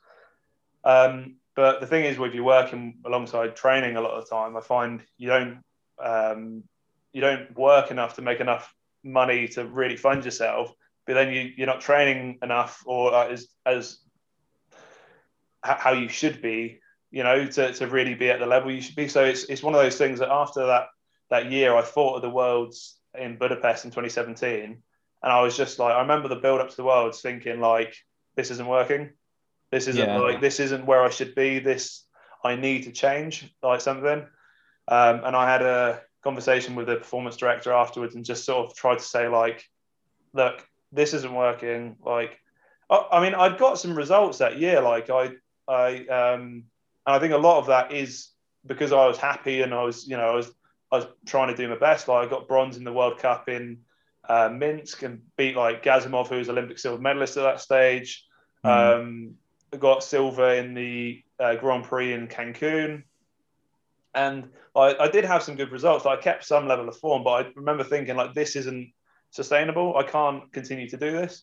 Um, but the thing is, with you working alongside training a lot of the time, I find you don't um, you don't work enough to make enough money to really fund yourself. But then you you're not training enough or uh, as as how you should be, you know, to, to really be at the level you should be. So it's it's one of those things that after that that year, I fought at the Worlds in Budapest in 2017, and I was just like, I remember the build up to the Worlds, thinking like, this isn't working. This isn't
Yeah.
like this isn't where I should be. This I need to change like something. Um, and I had a conversation with the performance director afterwards, and just sort of tried to say like, look, this isn't working. Like, I, I mean, I'd got some results that year. Like I, I, um, and I think a lot of that is because I was happy and I was, you know, I was, I was trying to do my best. Like I got bronze in the World Cup in uh, Minsk and beat like Gasimov, who was Olympic silver medalist at that stage.
Mm.
Um, got silver in the uh, Grand Prix in Cancun. And I, I did have some good results. Like, I kept some level of form, but I remember thinking like this isn't sustainable. I can't continue to do this.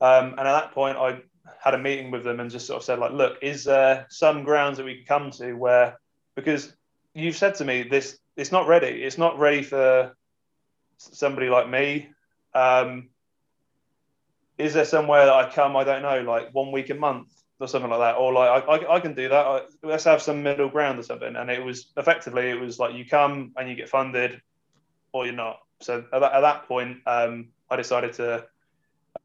Um, and at that point, I had a meeting with them and just sort of said like, look, is there some grounds that we can come to where because you've said to me this it's not ready. It's not ready for somebody like me. Um, is there somewhere that I come? I don't know, like one week a month or something like that, or like I, I, I can do that. I, let's have some middle ground or something. And it was effectively it was like you come and you get funded, or you're not. So at that, at that point, um, I decided to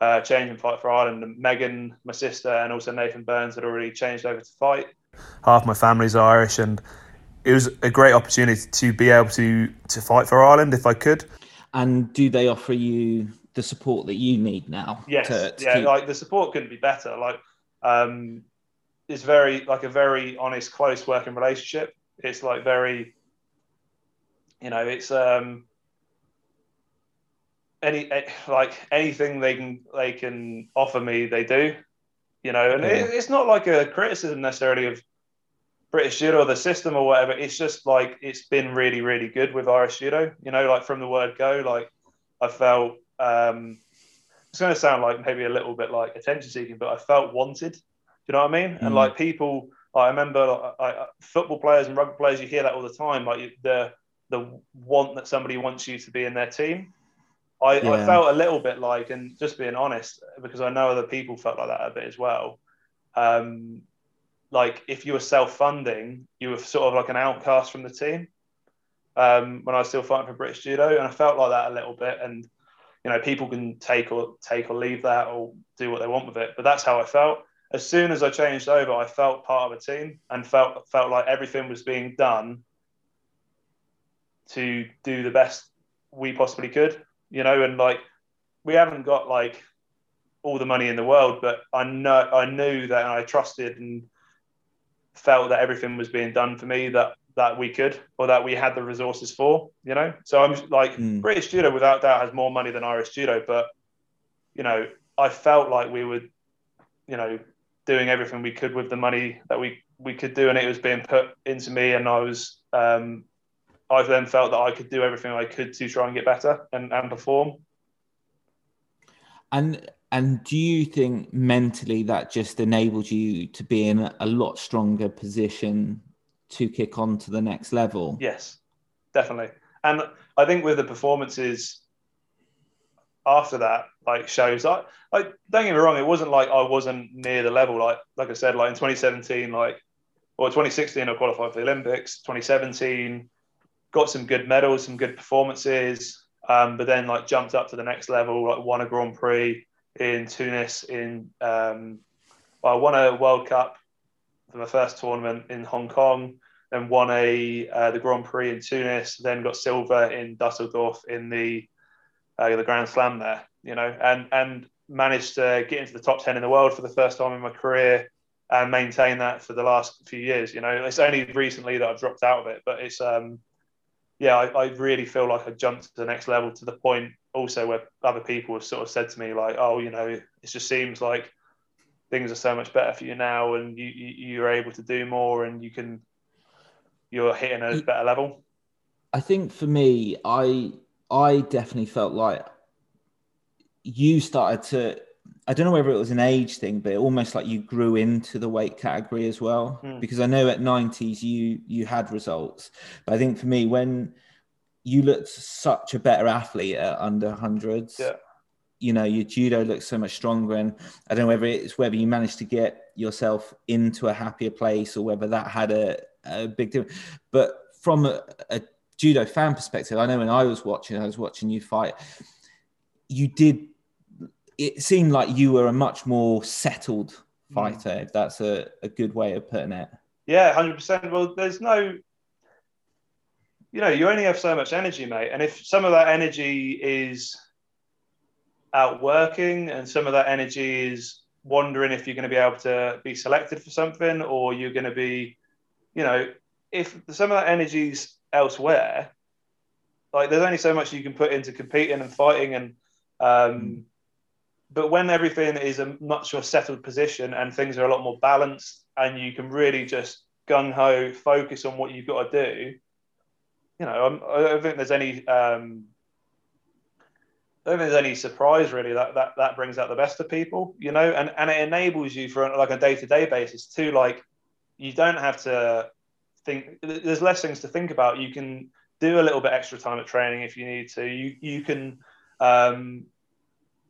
uh, change and fight for Ireland. And Megan, my sister, and also Nathan Burns had already changed over to fight.
half my family's Irish, and it was a great opportunity to be able to to fight for Ireland if I could.
And do they offer you the support that you need now?
Yes,
to- to
yeah,
keep-
like the support couldn't be better. Like, um, it's very like a very honest, close working relationship. It's like very, you know, it's um, any eh, like anything they can they can offer me, they do. You know, and
Yeah.
it, it's not like a criticism necessarily of British judo or the system or whatever. It's just like it's been really, really good with Irish judo. You know, like from the word go, like I felt. Um, it's going to sound like maybe a little bit like attention seeking, but I felt wanted. Do you know what I mean? And
Mm.
like people, I remember like, I, football players and rugby players. You hear that all the time, like the the want that somebody wants you to be in their team. I, I felt a little bit like, and just being honest, because I know other people felt like that a bit as well. Um, like if you were self-funding, you were sort of like an outcast from the team. Um, when I was still fighting for British Judo, and I felt like that a little bit. And you know, people can take or take or leave that or do what they want with it. But that's how I felt. As soon as I changed over, I felt part of a team and felt felt like everything was being done to do the best we possibly could. You know, and like we haven't got like all the money in the world, but I know I knew that I trusted and felt that everything was being done for me that that we could or that we had the resources for, you know. So I'm like
Mm.
British judo without doubt has more money than Irish judo, but you know, I felt like we were, you know, doing everything we could with the money that we we could do, and it was being put into me, and I was, um, I then felt that I could do everything I could to try and get better and, and perform.
And and do you think mentally that just enabled you to be in a lot stronger position to kick on to the next level?
Yes, definitely. And I think with the performances after that, like shows, I, I don't get me wrong, it wasn't like I wasn't near the level. Like like I said, like in 2017, like or 2016, I qualified for the Olympics. 2017, got some good medals, some good performances. um, but then like jumped up to the next level, like won a Grand Prix in Tunis, in um, I won a World Cup for my first tournament in Hong Kong, then won a uh, the Grand Prix in Tunis, then got silver in Dusseldorf in the uh, the Grand Slam there, you know, and and managed to get into the top ten in the world for the first time in my career and maintain that for the last few years. You know, it's only recently that I've dropped out of it, but it's um, yeah, I, I really feel like I jumped to the next level to the point also where other people have sort of said to me like, oh, you know, it just seems like things are so much better for you now, and you, you are able to do more, and you can you're hitting a mm. better level.
I think for me, I I definitely felt like you started to I don't know whether it was an age thing, but almost like you grew into the weight category as well. Mm. Because I know at 90s you you had results, but I think for me when you looked such a better athlete at under hundreds,
yeah.
you know your judo looks so much stronger, and I don't know whether it's whether you managed to get yourself into a happier place or whether that had a, a big difference. But from a, a judo fan perspective, I know when I was watching, I was watching you fight. You did it seemed like you were a much more settled fighter. If that's a, a good way of putting it.
Yeah, hundred percent. Well, there's no, you know, you only have so much energy, mate, and if some of that energy is out working, and some of that energy is wondering if you're going to be able to be selected for something, or you're going to be, you know, if some of that energy's elsewhere, like there's only so much you can put into competing and fighting and um, but when everything is a much more settled position and things are a lot more balanced and you can really just gung ho focus on what you've got to do, you know, I'm, I do not think there's any. Um, I don't think there's any surprise really that, that that brings out the best of people, you know, and, and it enables you for like a day to day basis too. Like you don't have to think. There's less things to think about. You can do a little bit extra time at training if you need to. You you can um,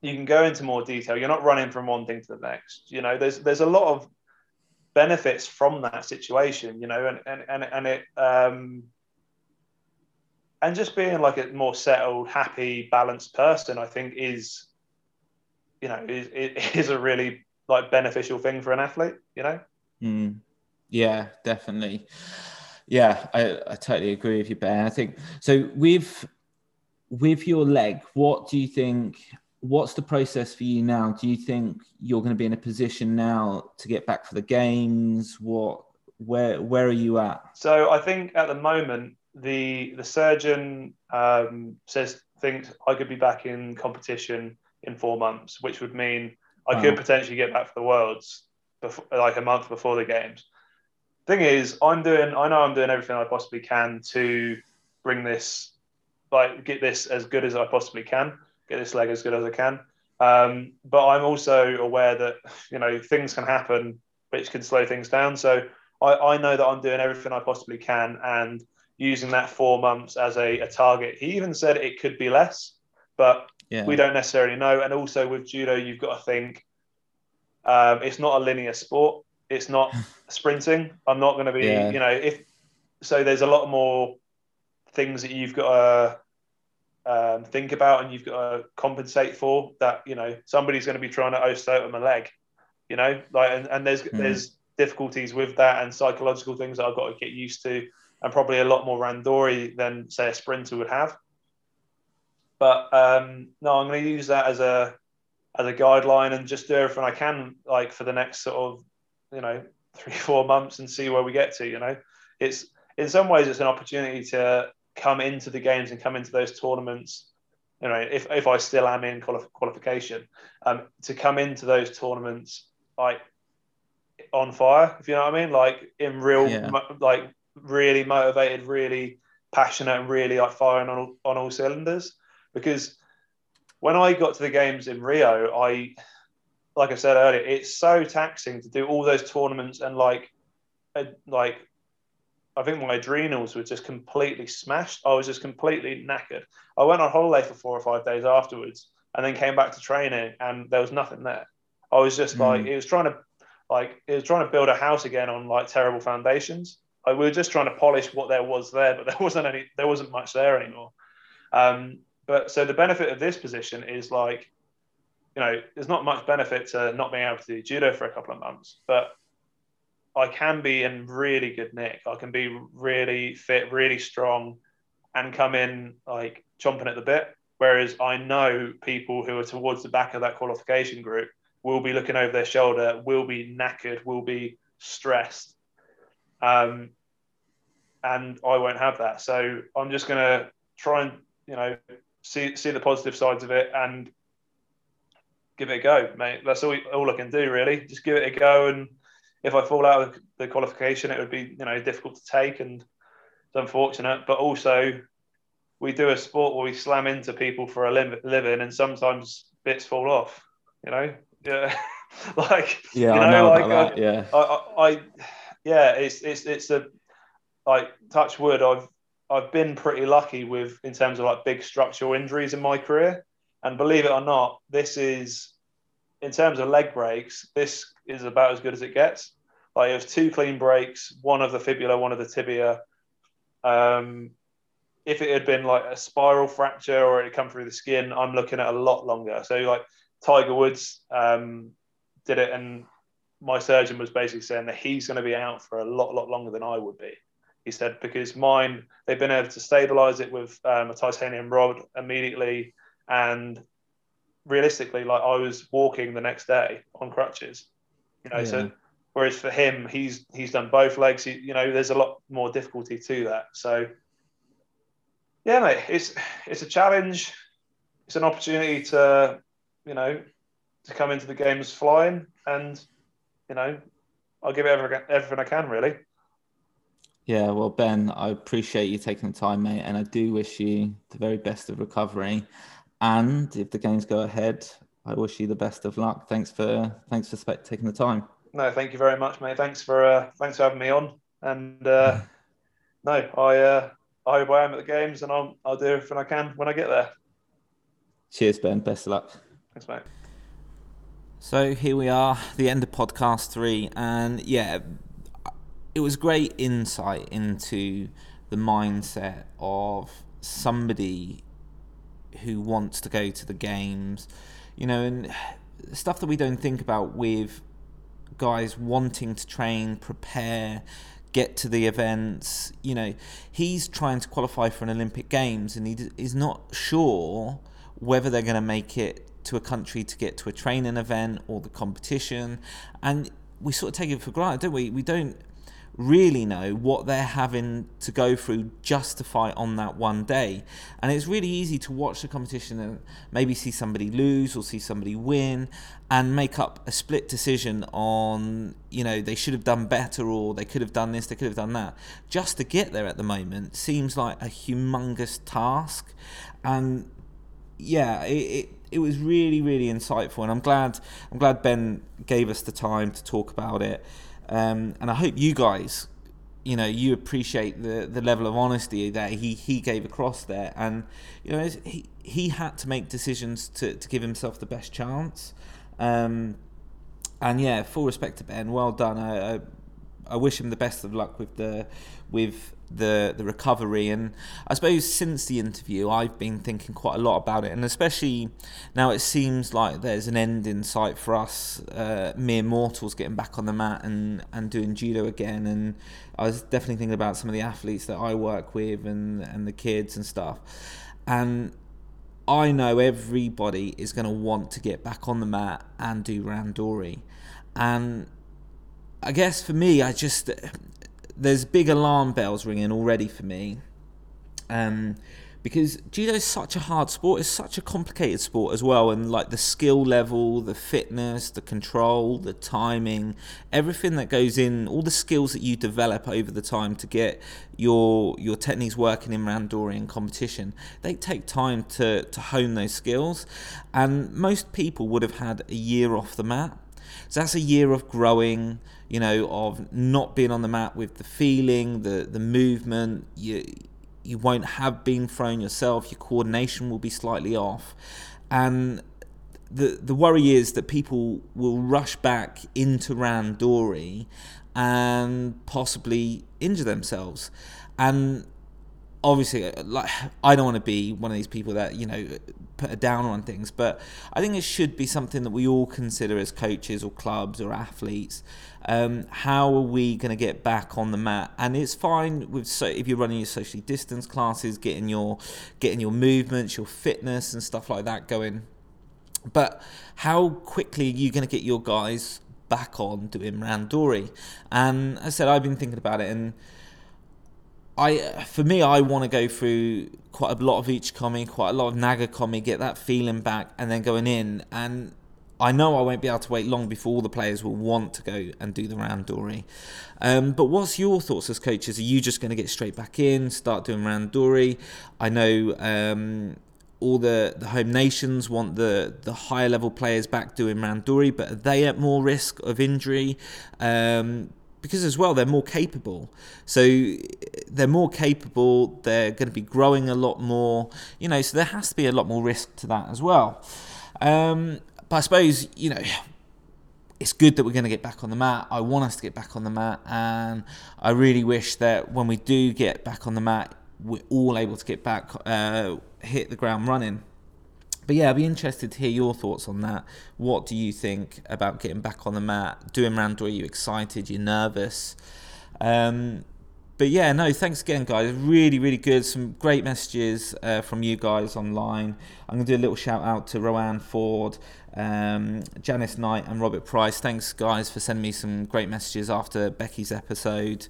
you can go into more detail. You're not running from one thing to the next. You know, there's there's a lot of benefits from that situation. You know, and and and, and it um, and just being like a more settled, happy, balanced person, I think is you know is is a really like beneficial thing for an athlete. You know.
Mm. Yeah, definitely. Yeah, I, I totally agree with you, Ben. I think so. With with your leg, what do you think? What's the process for you now? Do you think you're going to be in a position now to get back for the games? What, where, where are you at?
So I think at the moment the the surgeon um, says thinks I could be back in competition in four months, which would mean I could potentially get back for the worlds before, like a month before the games. Thing is, I'm doing. I know I'm doing everything I possibly can to bring this, like, get this as good as I possibly can get this leg as good as I can. Um, but I'm also aware that you know things can happen which can slow things down. So I, I know that I'm doing everything I possibly can and using that four months as a, a target. He even said it could be less, but yeah. we don't necessarily know. And also with judo, you've got to think um, it's not a linear sport. It's not sprinting. I'm not going to be, yeah. you know, if so, there's a lot more things that you've got to um, think about and you've got to compensate for that you know somebody's going to be trying to osteotomy a leg you know? Like and, and there's mm. there's difficulties with that and psychological things that I've got to get used to and probably a lot more randori than say a sprinter would have. But um, no I'm going to use that as a as a guideline and just do everything I can like for the next sort of you know three four months and see where we get to you know? It's in some ways it's an opportunity to come into the games and come into those tournaments you know, if, if I still am in qualification, um, to come into those tournaments like on fire, if you know what I mean, like in real, yeah. like really motivated, really passionate, and really like firing on on all cylinders. Because when I got to the games in Rio, I, like I said earlier, it's so taxing to do all those tournaments and like, like I think my adrenals were just completely smashed. I was just completely knackered. I went on holiday for four or five days afterwards and then came back to training and there was nothing there. I was just mm. like, it was trying to, like, it was trying to build a house again on like terrible foundations. Like we were just trying to polish what there was there, but there wasn't any, there wasn't much there anymore. Um, but so the benefit of this position is like, you know, there's not much benefit to not being able to do judo for a couple of months, but I can be in really good nick. I can be really fit, really strong, and come in like chomping at the bit. Whereas I know people who are towards the back of that qualification group will be looking over their shoulder, will be knackered, will be stressed. Um, and I won't have that. So I'm just going to try and, you know, see, see the positive sides of it and give it a go, mate. That's all, all I can do, really. Just give it a go. And if I fall out of the qualification, it would be, you know, difficult to take and it's unfortunate. But also, we do a sport where we slam into people for a living, and sometimes bits fall off. You know, yeah, like
yeah,
you
know, I know
like
I. Yeah, I,
I, I, yeah, it's it's it's a like touch wood. I've I've been pretty lucky with in terms of like big structural injuries in my career, and believe it or not, this is in terms of leg breaks. This is about as good as it gets. Like it was two clean breaks, one of the fibula, one of the tibia. Um, if it had been like a spiral fracture or it had come through the skin, I'm looking at a lot longer. So like Tiger Woods um, did it, and my surgeon was basically saying that he's going to be out for a lot, lot longer than I would be. He said because mine, they've been able to stabilize it with um, a titanium rod immediately, and realistically, like I was walking the next day on crutches. You know, yeah. so whereas for him, he's he's done both legs. He, you know, there's a lot more difficulty to that. So yeah, mate, it's it's a challenge. It's an opportunity to, you know, to come into the games flying, and you know, I'll give it everything, everything I can, really.
Yeah, well, Ben, I appreciate you taking the time, mate, and I do wish you the very best of recovery. And if the games go ahead, I wish you the best of luck. Thanks for thanks for taking the time.
No, thank you very much, mate. Thanks for uh, thanks for having me on. And uh, no, I uh, I hope I am at the games, and I'll I'll do everything I can when I get there.
Cheers, Ben. Best of luck.
Thanks, mate.
So here we are, the end of podcast three, and yeah, it was great insight into the mindset of somebody who wants to go to the games, you know, and stuff that we don't think about with guys wanting to train, prepare, get to the events. You know, he's trying to qualify for an Olympic Games and he is not sure whether they're going to make it to a country to get to a training event or the competition. And we sort of take it for granted, don't we? We don't really know what they're having to go through just to fight on that one day. And it's really easy to watch the competition and maybe see somebody lose or see somebody win and make up a split decision on, you know, they should have done better or they could have done this, they could have done that. Just to get there at the moment seems like a humongous task. And yeah, it, it it was really really insightful and I'm glad I'm glad Ben gave us the time to talk about it um, and I hope you guys, you know, you appreciate the, the level of honesty that he, he gave across there. And, you know, he, he had to make decisions to, to give himself the best chance. Um, and yeah, full respect to Ben. Well done. I, I, I wish him the best of luck with the with the the recovery. And I suppose since the interview I've been thinking quite a lot about it. And especially now it seems like there's an end in sight for us uh, mere mortals getting back on the mat and and doing judo again. And I was definitely thinking about some of the athletes that I work with and and the kids and stuff. And I know everybody is going to want to get back on the mat and do randori. And I guess for me I just there's big alarm bells ringing already for me. Um, because judo is such a hard sport. It's such a complicated sport as well, and like the skill level, the fitness, the control, the timing, everything that goes in, all the skills that you develop over the time to get your your techniques working in randori and competition, they take time to to hone those skills, and most people would have had a year off the mat. So that's a year of growing, you know, of not being on the mat with the feeling, the the movement. You you won't have been thrown yourself. Your coordination will be slightly off, and the the worry is that people will rush back into randori and possibly injure themselves, and obviously, uh, like I don't want to be one of these people that you know put a downer on things, but I think it should be something that we all consider as coaches or clubs or athletes. Um, how are we going to get back on the mat? And it's fine with so if you're running your socially distanced classes, getting your getting your movements, your fitness, and stuff like that going. But how quickly are you going to get your guys back on doing randori? And I said, I've been thinking about it and I for me, I want to go through quite a lot of Uchikomi, quite a lot of Nagekomi, get that feeling back, and then going in. And I know I won't be able to wait long before all the players will want to go and do the randori. Um, but what's your thoughts as coaches? Are you just going to get straight back in, start doing randori? I know um, all the, the home nations want the, the higher level players back doing randori, but are they at more risk of injury? Um, because as well they're more capable. So they're more capable they're going to be growing a lot more you know so there has to be a lot more risk to that as well. Um, but i suppose you know it's good that we're going to get back on the mat. I want us to get back on the mat and i really wish that when we do get back on the mat we're all able to get back uh, hit the ground running but yeah, I'd be interested to hear your thoughts on that. What do you think about getting back on the mat, doing randori? Are you excited? You're nervous? Um, but yeah, no, thanks again, guys. Really, really good. Some great messages uh, from you guys online. I'm going to do a little shout out to Roanne Ford, um, Janice Knight, and Robert Price. Thanks, guys, for sending me some great messages after Becky's episode.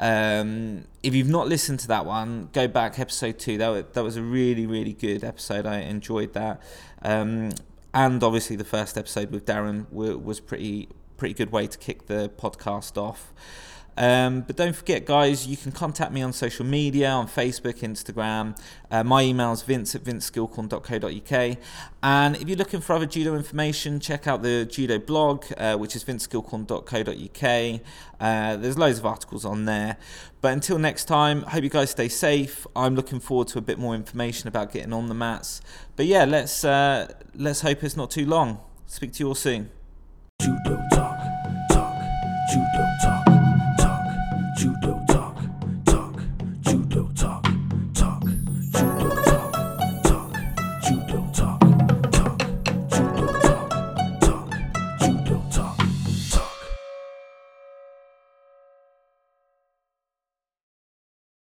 Um, if you've not listened to that one, go back episode two. That was, that was a really really good episode. I enjoyed that, um, and obviously the first episode with Darren was pretty pretty good way to kick the podcast off. Um, but don't forget, guys, you can contact me on social media on Facebook, Instagram. Uh, my email is vince at vinceskillcorn.co.uk. And if you're looking for other judo information, check out the judo blog, uh, which is vinceskillcorn.co.uk. Uh, there's loads of articles on there. But until next time, hope you guys stay safe. I'm looking forward to a bit more information about getting on the mats. But yeah, let's uh, let's hope it's not too long. Speak to you all soon.
Judo talk, talk, judo talk, talk, judo